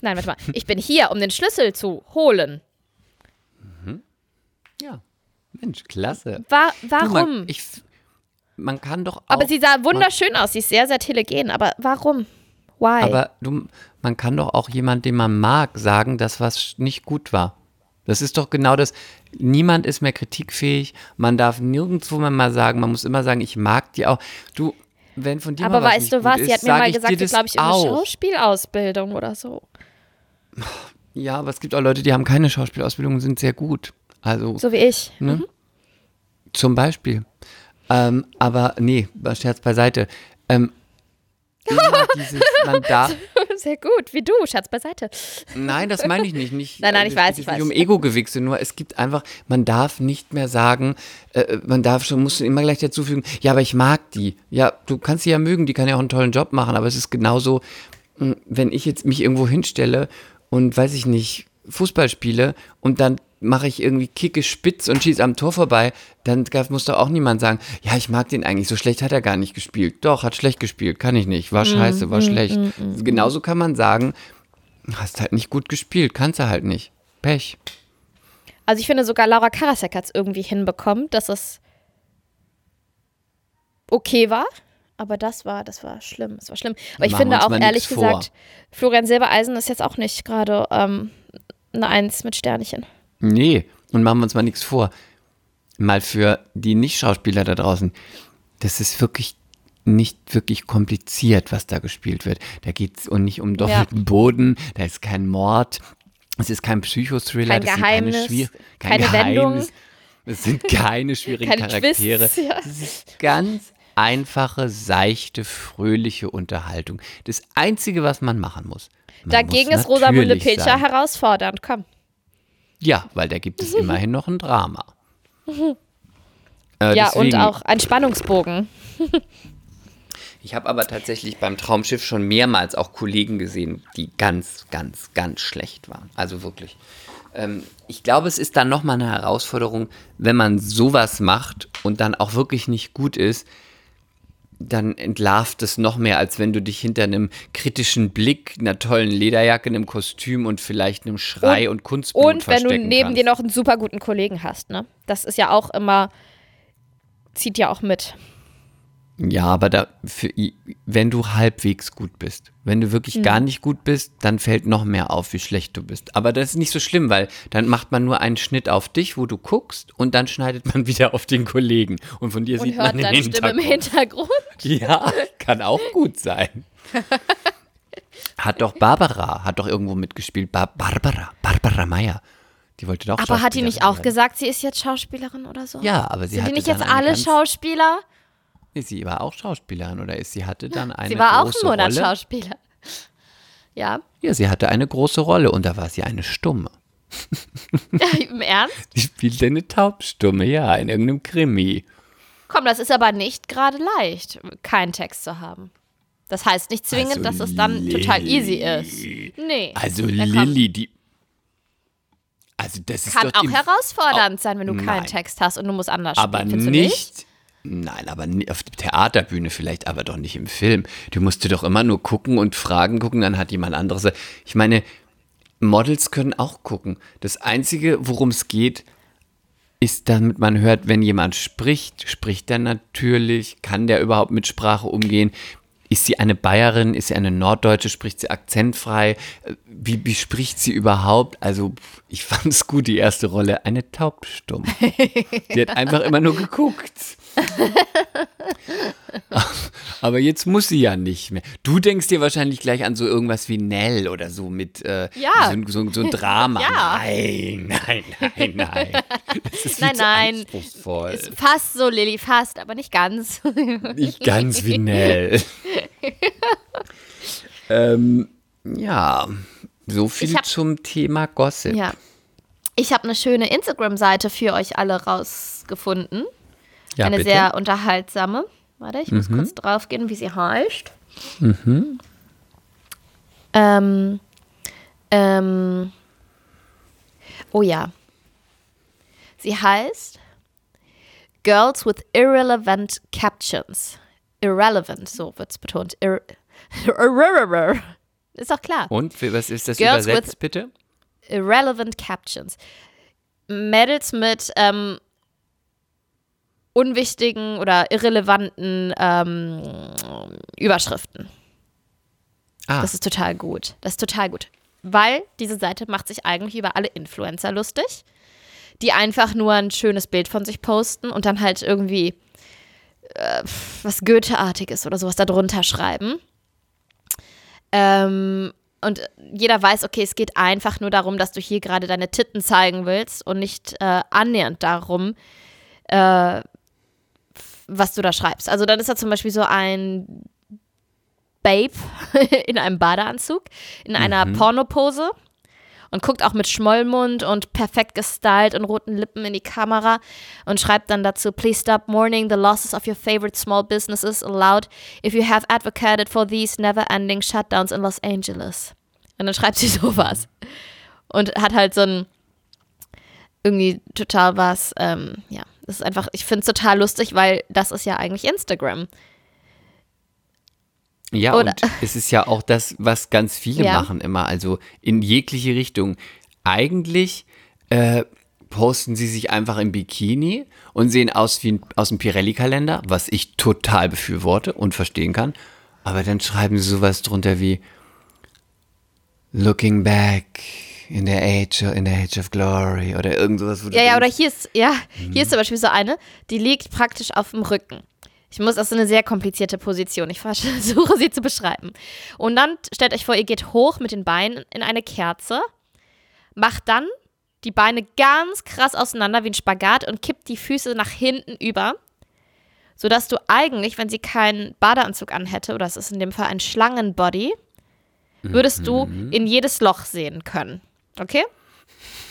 Nein, warte mal. Ich bin hier, um den Schlüssel zu holen. Ja. Mensch, klasse. Wa Du, warum? man, ich, man kann doch auch. aber sie sah wunderschön aus. Sie ist sehr, sehr telegen. Aber warum? Why? Aber du, man kann doch auch jemand, den man mag, sagen, dass was nicht gut war. Das ist doch genau das. Niemand ist mehr kritikfähig. Man darf nirgendwo mal sagen, man muss immer sagen, ich mag die auch. Du, wenn von dir Aber mal was weißt du was? ist, Sie hat mir mal gesagt, das glaube ich, in eine. Schauspielausbildung oder so. Ja, aber es gibt auch Leute, die haben keine Schauspielausbildung und sind sehr gut. Also So wie ich. Ne? Zum Beispiel. Ähm, aber nee, Scherz beiseite. Ähm, dieses, man darf, Sehr gut, wie du, Schatz beiseite. nein, das meine ich nicht. nicht Nein, nein, äh, ich es weiß, geht ich weiß. nicht um Ego-Gewichse, nur es gibt einfach, man darf nicht mehr sagen, äh, man darf schon, muss immer gleich dazufügen, ja, aber ich mag die. Ja, du kannst sie ja mögen, die kann ja auch einen tollen Job machen, aber es ist genauso, mh, wenn ich jetzt mich irgendwo hinstelle und weiß ich nicht, Fußball spiele und dann mache ich irgendwie Kicke spitz und schieße am Tor vorbei, dann muss doch auch niemand sagen, ja, ich mag den eigentlich, so schlecht hat er gar nicht gespielt. Doch, hat schlecht gespielt, kann ich nicht, war scheiße, war schlecht. Genauso kann man sagen, hast halt nicht gut gespielt, kannst du halt nicht. Pech. Also ich finde sogar Laura Karasek hat es irgendwie hinbekommen, dass es okay war. Aber das war, das war schlimm. Das war schlimm. Aber ich Machen finde auch ehrlich vor. gesagt, Florian Silbereisen ist jetzt auch nicht gerade ähm, eine Eins mit Sternchen. Nee, und machen wir uns mal nichts vor. Mal für die Nicht-Schauspieler da draußen. Das ist wirklich nicht wirklich kompliziert, was da gespielt wird. Da geht es nicht um doppelten Boden, da ist kein Mord, es ist kein Psychothriller, Kein das Geheimnis, keine, schwier kein keine Wendung. Geheimnis, es sind keine schwierigen Keine Charaktere. Twists, ja. Es ist ganz einfache, seichte, fröhliche Unterhaltung. Das Einzige, was man machen muss. Man Dagegen muss ist Rosamunde Pilcher herausfordernd. Komm. Ja, weil da gibt es immerhin noch ein Drama. Äh, Ja, und deswegen- auch ein Spannungsbogen. Ich habe aber tatsächlich beim Traumschiff schon mehrmals auch Kollegen gesehen, die ganz, ganz, ganz schlecht waren. Also wirklich. Ähm, ich glaube, es ist dann nochmal eine Herausforderung, wenn man sowas macht und dann auch wirklich nicht gut ist, dann entlarvt es noch mehr, als wenn du dich hinter einem kritischen Blick, einer tollen Lederjacke, einem Kostüm und vielleicht einem Schrei und, Kunstblut Und wenn du neben kannst. dir noch einen super guten Kollegen hast, ne? Das ist ja auch immer, zieht ja auch mit. Ja, aber da, für, wenn du halbwegs gut bist, wenn du wirklich gar nicht gut bist, dann fällt noch mehr auf, wie schlecht du bist. Aber das ist nicht so schlimm, weil dann macht man nur einen Schnitt auf dich, wo du guckst, und dann schneidet man wieder auf den Kollegen. Und von dir Und sieht hört man den Stimme im Hintergrund. Ja, kann auch gut sein. Hat doch Barbara, hat doch irgendwo mitgespielt. Bar Barbara, Barbara Meyer. Die wollte doch Aber hat die nicht auch werden. gesagt, sie ist jetzt Schauspielerin oder so? Ja, aber sie Sind die nicht jetzt alle Schauspieler? Nee, Sie war auch Schauspielerin oder ist sie hatte dann eine Sie war auch große ein Rolle. Schauspieler. Ja, Ja, sie hatte eine große Rolle und da war sie eine Stumme. im Ernst? Die spielte eine Taubstumme, ja, in irgendeinem Krimi. Komm, das ist aber nicht gerade leicht, keinen Text zu haben. Das heißt nicht zwingend, Also dass es dann total easy ist. Nee. Also Lilly, die. Also das ist Kann doch auch herausfordernd sein, wenn du keinen Nein. Text hast und du musst anders aber spielen. Findest nicht. Nein, aber auf der Theaterbühne vielleicht, aber doch nicht im Film. Du musst dir doch immer nur gucken und Fragen gucken, dann hat jemand anderes. Ich meine, Models können auch gucken. Das Einzige, worum es geht, ist, damit man hört, wenn jemand spricht, spricht er natürlich, kann der überhaupt mit Sprache umgehen? Ist sie eine Bayerin? Ist sie eine Norddeutsche? Spricht sie akzentfrei? Wie, wie spricht sie überhaupt? Also, ich fand es gut, die erste Rolle. Eine Taubstumme. Die hat einfach immer nur geguckt. Aber jetzt muss sie ja nicht mehr. Du denkst dir wahrscheinlich gleich an so irgendwas wie Nell oder so mit äh, Ja. so, so, so ein Drama. Ja. Nein, nein, nein, nein. Das ist Nein, nein. anspruchsvoll. Ist fast so, Lilly, fast, aber nicht ganz. Nicht ganz wie Nell. ähm, ja, so viel hab- zum Thema Gossip. ja. Ich habe eine schöne Instagram-Seite für euch alle rausgefunden. Ja, eine bitte. sehr unterhaltsame. Warte, ich muss kurz draufgehen, wie sie heißt. Ähm, ähm, oh ja. Sie heißt Girls with Irrelevant Captions. Irrelevant, so wird es betont. Ir Ist doch klar. Und was ist das Girls übersetzt, with- bitte? Irrelevant Captions. Mädels mit ähm, unwichtigen oder irrelevanten ähm, Überschriften. Ah, Das ist total gut. Das ist total gut. Weil diese Seite macht sich eigentlich über alle Influencer lustig, die einfach nur ein schönes Bild von sich posten und dann halt irgendwie äh, was Goethe-artiges oder sowas darunter schreiben. Ähm, und jeder weiß, okay, es geht einfach nur darum, dass du hier gerade deine Titten zeigen willst und nicht äh, annähernd darum, äh, was du da schreibst. Also dann ist da zum Beispiel so ein Babe in einem Badeanzug, in einer Pornopose und guckt auch mit Schmollmund und perfekt gestylt und roten Lippen in die Kamera und schreibt dann dazu, please stop mourning the losses of your favorite small businesses aloud if you have advocated for these never-ending shutdowns in Los Angeles. Und dann schreibt sie sowas. Und hat halt so ein irgendwie total was, ähm, ja, das ist einfach, ich finde es total lustig, weil das ist ja eigentlich Instagram. Ja, Oder- und es ist ja auch das, was ganz viele Ja. machen immer, also in jegliche Richtung. Eigentlich äh, posten sie sich einfach im Bikini und sehen aus wie ein, aus dem Pirelli-Kalender, was ich total befürworte und verstehen kann. Aber dann schreiben sie sowas drunter wie Looking back in the age, in the age of glory oder irgend sowas. Ja, ja, oder hier ist, ja, hier ist zum Beispiel so eine, die liegt praktisch auf dem Rücken. Ich muss, das ist eine sehr komplizierte Position. Ich versuche sie zu beschreiben. Und dann stellt euch vor, ihr geht hoch mit den Beinen in eine Kerze, macht dann die Beine ganz krass auseinander wie ein Spagat und kippt die Füße nach hinten über, sodass du eigentlich, wenn sie keinen Badeanzug anhätte, oder es ist in dem Fall ein Schlangenbody, würdest du in jedes Loch sehen können. Okay?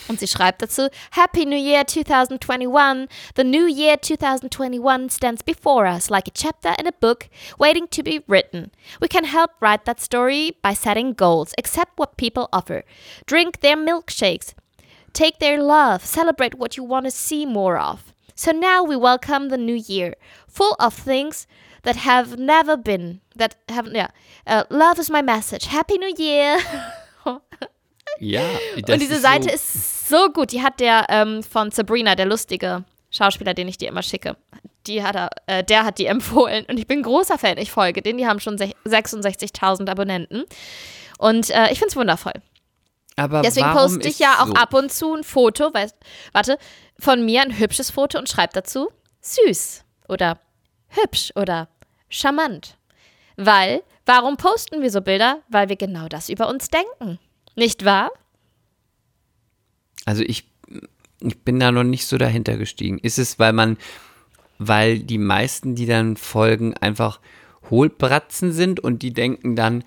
Und sie schreibt dazu, Happy New Year 2021. The new year 2021 stands before us like a chapter in a book waiting to be written. We can help write that story by setting goals, accept what people offer, drink their milkshakes, take their love, celebrate what you want to see more of. So now we welcome the new year, full of things that have never been, that have, yeah. Uh, love is my message. Happy New Year. Ja, das Und diese Seite so, ist so gut. Die hat der ähm, von Sabrina, der lustige Schauspieler, den ich dir immer schicke. Die hat er, äh, der hat die empfohlen und ich bin großer Fan. Ich folge denen. Die haben schon sech- 66.000 Abonnenten und äh, ich finde es wundervoll. Aber Deswegen warum poste ich ja auch so? ab und zu ein Foto, weißt, warte, von mir ein hübsches Foto und schreibe dazu süß oder hübsch oder charmant. Weil, warum posten wir so Bilder? Weil wir genau das über uns denken. Nicht wahr? Also ich, ich bin da noch nicht so dahinter gestiegen. Ist es, weil man, weil die meisten, die dann folgen, einfach Hohlbratzen sind und die denken dann,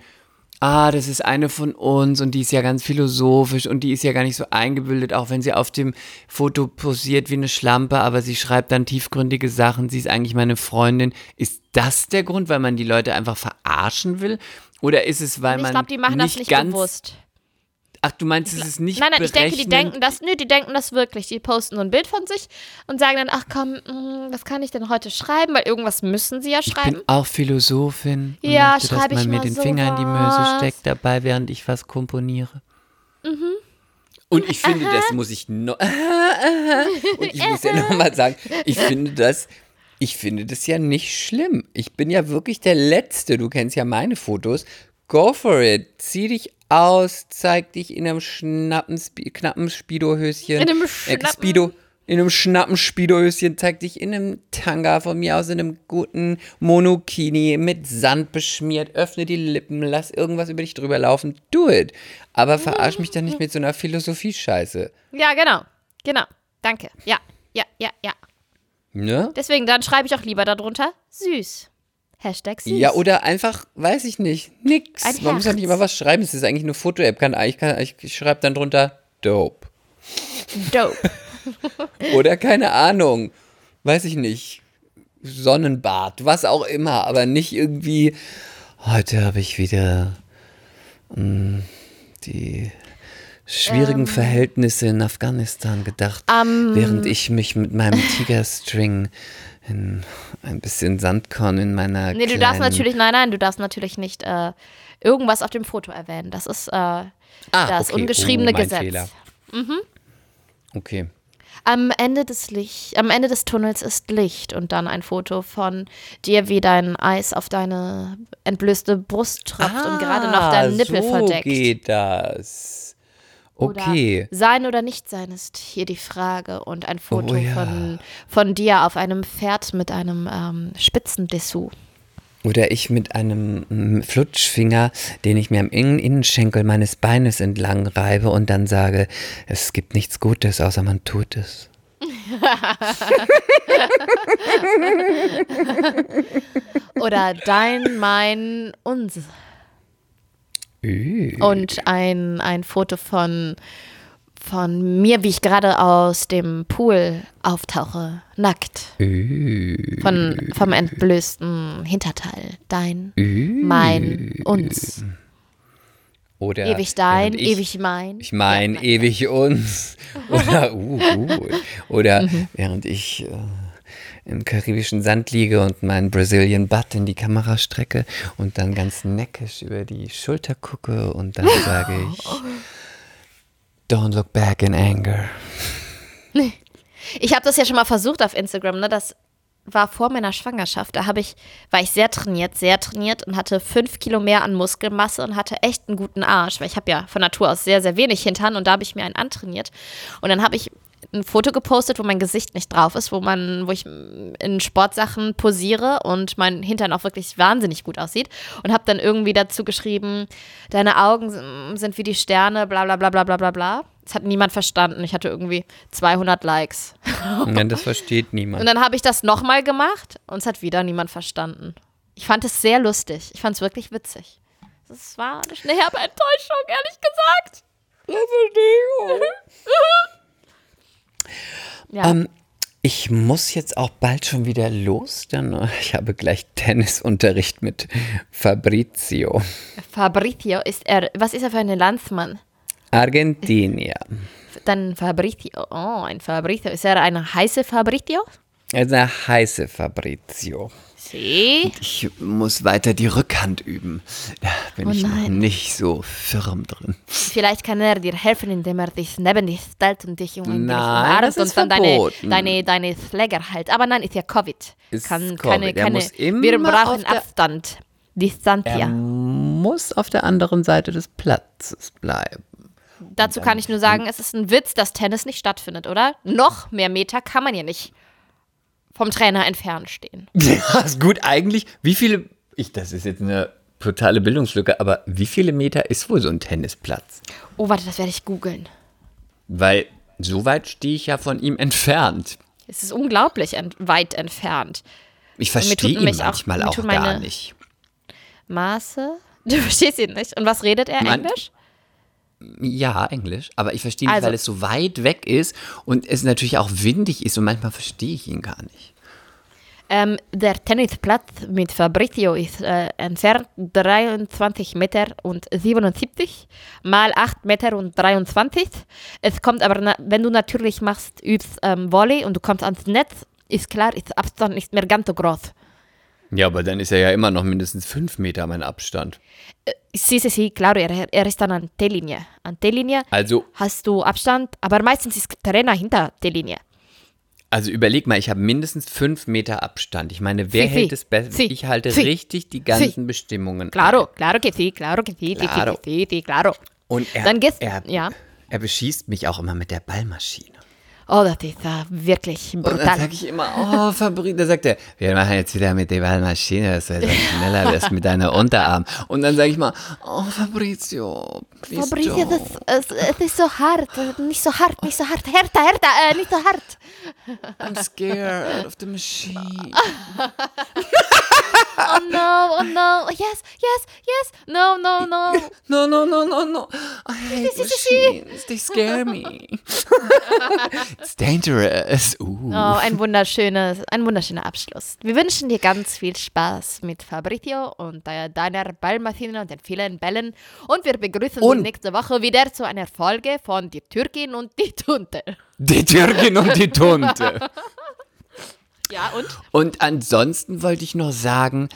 ah, das ist eine von uns und die ist ja ganz philosophisch und die ist ja gar nicht so eingebildet, auch wenn sie auf dem Foto posiert wie eine Schlampe, aber sie schreibt dann tiefgründige Sachen, sie ist eigentlich meine Freundin. Ist das der Grund, weil man die Leute einfach verarschen will? Oder ist es, weil ich man glaube, die machen das nicht nicht ganz, bewusst. Ach, du meinst, es ist nicht Nein, nein, ich denke, die denken das, nö, die denken das wirklich. Die posten so ein Bild von sich und sagen dann, ach komm, mh, was kann ich denn heute schreiben? Weil irgendwas müssen sie ja Ich schreiben. bin auch Philosophin und Ja, möchte, dass schreibe ich man mir mal den Finger in die Möse sowas. steckt dabei, während ich was komponiere. Mhm. Und ich finde, das muss ich noch. Und ich muss ja nochmal sagen, ich finde das. Ich finde das ja nicht schlimm. Ich bin ja wirklich der Letzte. Du kennst ja meine Fotos. Go for it. Zieh dich aus, zeig dich in einem schnappen, knappen Speedo-Höschen. In einem Äh, schnappen- Speedo. in einem schnappen Spiedohöschen, zeig dich in einem Tanga, von mir aus in einem guten Monokini, mit Sand beschmiert, öffne die Lippen, lass irgendwas über dich drüber laufen, do it. Aber verarsch mich dann nicht mit so einer Philosophie-Scheiße. Ja, genau. Genau. Danke. Ja, ja, ja, ja. Ne? Deswegen, dann schreibe ich auch lieber darunter süß. Hashtag süß. Ja, oder einfach, weiß ich nicht, nix. Ein Man muss ja Herz. nicht immer was schreiben, es ist eigentlich eine Foto-App. Kann, ich, kann, ich, schreibe dann drunter dope. Dope. Oder keine Ahnung, weiß ich nicht, Sonnenbad, was auch immer, aber nicht irgendwie, heute habe ich wieder mm, die schwierigen Ähm. Verhältnisse in Afghanistan gedacht, während ich mich mit meinem Tigerstring in ein bisschen Sandkorn in meiner Nee, du darfst natürlich, nein, nein, du darfst natürlich nicht äh, irgendwas auf dem Foto erwähnen. Das ist äh, ah, das okay. ungeschriebene oh, Gesetz. Fehler. Okay. Am Ende des Licht, am Ende des Tunnels ist Licht und dann ein Foto von dir, wie dein Eis auf deine entblößte Brust tropft und gerade noch deinen Nippel Ah, so verdeckt. geht das. Okay. Oder sein oder nicht sein ist hier die Frage und ein Foto Oh ja. von, von dir auf einem Pferd mit einem ähm, Spitzendessous. Oder ich mit einem mm, Flutschfinger, den ich mir am Innen- Innenschenkel meines Beines entlang reibe und dann sage, es gibt nichts Gutes, außer man tut es. Oder dein, mein, uns. Ü. Und ein, ein Foto von, von mir, wie ich gerade aus dem Pool auftauche, nackt. Von, vom entblößten Hinterteil. Dein, mein, uns. Oder Ewig dein, ich, ewig mein. Ich mein, Ja, ewig uns. Oder, uh, uh. Oder Mhm. während ich äh, im karibischen Sand liege und meinen Brazilian Butt in die Kamera strecke und dann ganz neckisch über die Schulter gucke und dann sage ich, don't look back in anger. Ich habe das ja schon mal versucht auf Instagram, ne? Das war vor meiner Schwangerschaft. Da habe ich, war ich sehr trainiert, sehr trainiert und hatte fünf Kilo mehr an Muskelmasse und hatte echt einen guten Arsch, weil ich habe ja von Natur aus sehr, sehr wenig Hintern und da habe ich mir einen antrainiert. Und dann habe ich ein Foto gepostet, wo mein Gesicht nicht drauf ist, wo man, wo ich in Sportsachen posiere und mein Hintern auch wirklich wahnsinnig gut aussieht und habe dann irgendwie dazu geschrieben, deine Augen sind wie die Sterne, bla bla bla bla bla bla bla. Das hat niemand verstanden. Ich hatte irgendwie 200 Likes. Ja, das versteht niemand. Und dann habe ich das nochmal gemacht und es hat wieder niemand verstanden. Ich fand es sehr lustig. Ich fand es wirklich witzig. Das war eine herbe Enttäuschung, ehrlich gesagt. Ja. Ähm, ich muss jetzt auch bald schon wieder los, denn ich habe gleich Tennisunterricht mit Fabrizio. Fabrizio ist er. Was ist er für ein Landsmann? Argentinier. Dann Fabrizio. Oh, ein Fabrizio. Ist er ein heißer Fabrizio? Eine heiße Fabrizio. Sie. Ich muss weiter die Rückhand üben. Da bin Oh ich noch nicht so firm drin. Vielleicht kann er dir helfen, indem er dich neben dich stellt und dich um Nein, umarmt und dann deine, deine, deine Schläger hält. Aber nein, ist ja Covid. Ist kann, Covid. Keine, Er keine, muss immer wir brauchen Abstand. Distantia. Muss auf der anderen Seite des Platzes bleiben. Dazu kann ich nur sagen, es ist ein Witz, dass Tennis nicht stattfindet, oder? Noch mehr Meter kann man ja nicht vom Trainer entfernt stehen. Ja, ist gut. Eigentlich, wie viele, ich, das ist jetzt eine totale Bildungslücke, aber wie viele Meter ist wohl so ein Tennisplatz? Oh, warte, das werde ich googeln. Weil so weit stehe ich ja von ihm entfernt. Es ist unglaublich ent weit entfernt. Ich verstehe ihn auch- manchmal auch, tut gar nicht. Maße? Du verstehst ihn nicht. Und was redet er? Mann- Englisch? Ja, Englisch, aber ich verstehe nicht, Also- weil es so weit weg ist und es natürlich auch windig ist und manchmal verstehe ich ihn gar nicht. Ähm, der Tennisplatz mit Fabrizio ist äh, entfernt 23 Meter und 77 mal 8 Meter und 23. Es kommt aber, wenn du natürlich machst, übst ähm, Volley und du kommst ans Netz, ist klar, ist Abstand nicht mehr ganz so groß. Ja, aber dann ist er ja immer noch mindestens fünf Meter mein Abstand. Sí, sí, sí, claro, er, er ist dann an T-Linie. An T-Linie Also, hast du Abstand, aber meistens ist Trainer hinter T-Linie. also überleg mal, ich habe mindestens fünf Meter Abstand. Ich meine, wer Sí, sí. hält es besser? Sí. Ich halte Sí. richtig die ganzen Bestimmungen. Claro, claro que sí, claro que sí, sí, Claro. sí, sí, sí, claro. Und er, Dann gehst- er, ja. er beschießt mich auch immer mit der Ballmaschine. Oh, das ist äh, wirklich Und dann brutal. sage ich immer, oh, Fabrizio, da sagt er, wir machen jetzt wieder mit der Wahlmaschine, dass du schneller wirst mit deiner Unterarm. Und dann sage ich mal, oh, Fabrizio, please Fabrizio, don't. das, es, es ist so hart. Nicht so hart, nicht so hart. Härter, härter, äh, nicht so hart. I'm scared of the machine. Oh no, oh no. Yes, yes, yes. No, no, no. No, no, no, no, no. I hate machines. They scare me. It's dangerous. Uh. Oh, ein wunderschönes, ein wunderschöner Abschluss. Wir wünschen dir ganz viel Spaß mit Fabrizio und deiner Ballmaschine und den vielen Bällen. Und wir begrüßen Und- dich nächste Woche wieder zu einer Folge von Die Türkin und die Tunte. Die Türkin und die Tunte. Ja, und? Und ansonsten wollte ich noch sagen,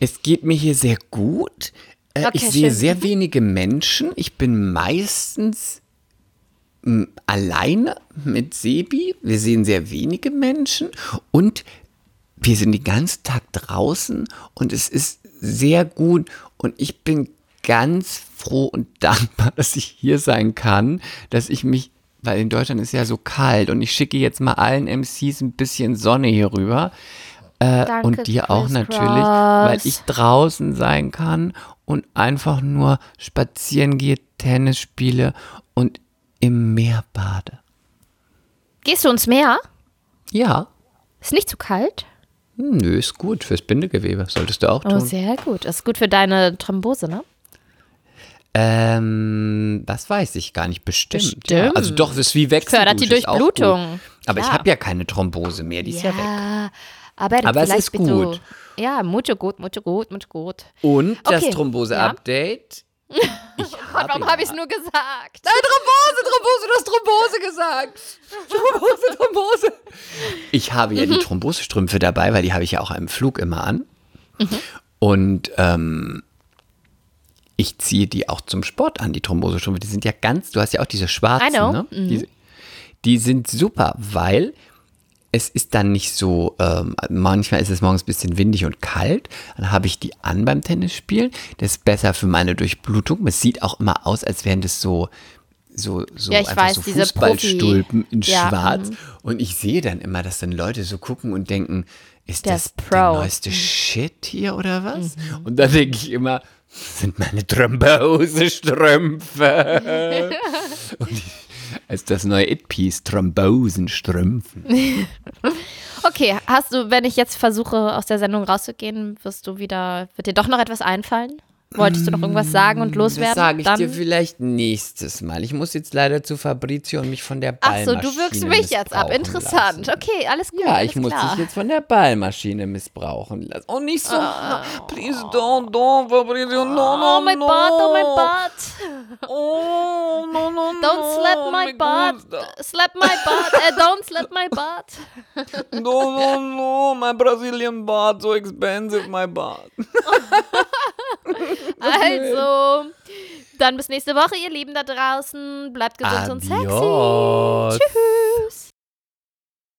es geht mir hier sehr gut. Äh, Okay, ich sehe schön. sehr wenige Menschen. Ich bin meistens m, alleine mit Sebi. Wir sehen sehr wenige Menschen und wir sind den ganzen Tag draußen und es ist sehr gut und ich bin ganz froh und dankbar, dass ich hier sein kann, dass ich mich, weil in Deutschland ist ja so kalt und ich schicke jetzt mal allen MCs ein bisschen Sonne hier rüber äh, Danke, und dir auch Chris natürlich, Cross. weil ich draußen sein kann und einfach nur spazieren gehe, Tennis spiele und im Meer bade. Gehst du ins Meer? Ja, Ist nicht zu kalt? hm, nö, ist gut fürs Bindegewebe, solltest du auch Oh, tun. sehr gut. Ist gut für deine Thrombose, ne? Ähm, das weiß ich gar nicht bestimmt. Bestimmt. Ja. Also doch, das ist wie Wechseldusche. Fördert die Durchblutung. Aber ich Ja. habe ja keine Thrombose mehr, die ist ja, weg. Ja, aber, Aber es ist gut. Ja, mucho gut, mucho gut, mucho gut. Und das Okay, Thrombose-Update. Ich habe Warum habe ich es nur gesagt? Thrombose, Thrombose, du hast Thrombose gesagt. Thrombose, Thrombose. Ich habe ja die Thrombosestrümpfe dabei, weil die habe ich ja auch im Flug immer an. Und ähm, ich ziehe die auch zum Sport an, die Thrombosestrümpfe. Die sind ja ganz, du hast ja auch diese schwarzen, ne? Die, die sind super, weil es ist dann nicht so, ähm, manchmal ist es morgens ein bisschen windig und kalt. Dann habe ich die an beim Tennisspielen. Das ist besser für meine Durchblutung. Es sieht auch immer aus, als wären das so, so, so Ja, ich einfach weiß, so diese Fußballstulpen in Ja, schwarz. Und ich sehe dann immer, dass dann Leute so gucken und denken, ist das ist der neueste Shit hier oder was? Und dann denke ich immer, das sind meine Thrombosestrümpfe. und ich, als das neue It-Piece, Thrombosenstrümpfen. Okay, hast du, wenn ich jetzt versuche, aus der Sendung rauszugehen, wirst du wieder, wird dir doch noch etwas einfallen? Wolltest du noch irgendwas sagen und loswerden? Das sage ich Dann, dir vielleicht nächstes Mal. Ich muss jetzt leider zu Fabrizio und mich von der Ach Ballmaschine so, du wirkst mich jetzt ab. Interessant. Lassen. Okay, alles gut. Ja, alles ich muss klar. dich jetzt von der Ballmaschine missbrauchen lassen. Oh, nicht so. Ah. Please don't, don't, Fabrizio. No, no, Oh, my no. butt, oh, my butt. Oh, no, no, Don't no. slap my butt. Slap my butt. Äh, don't slap my butt. No, no, no. My Brazilian butt, so expensive, my butt. Also, dann bis nächste Woche, ihr Lieben da draußen. Bleibt gesund und sexy. Adios. Tschüss.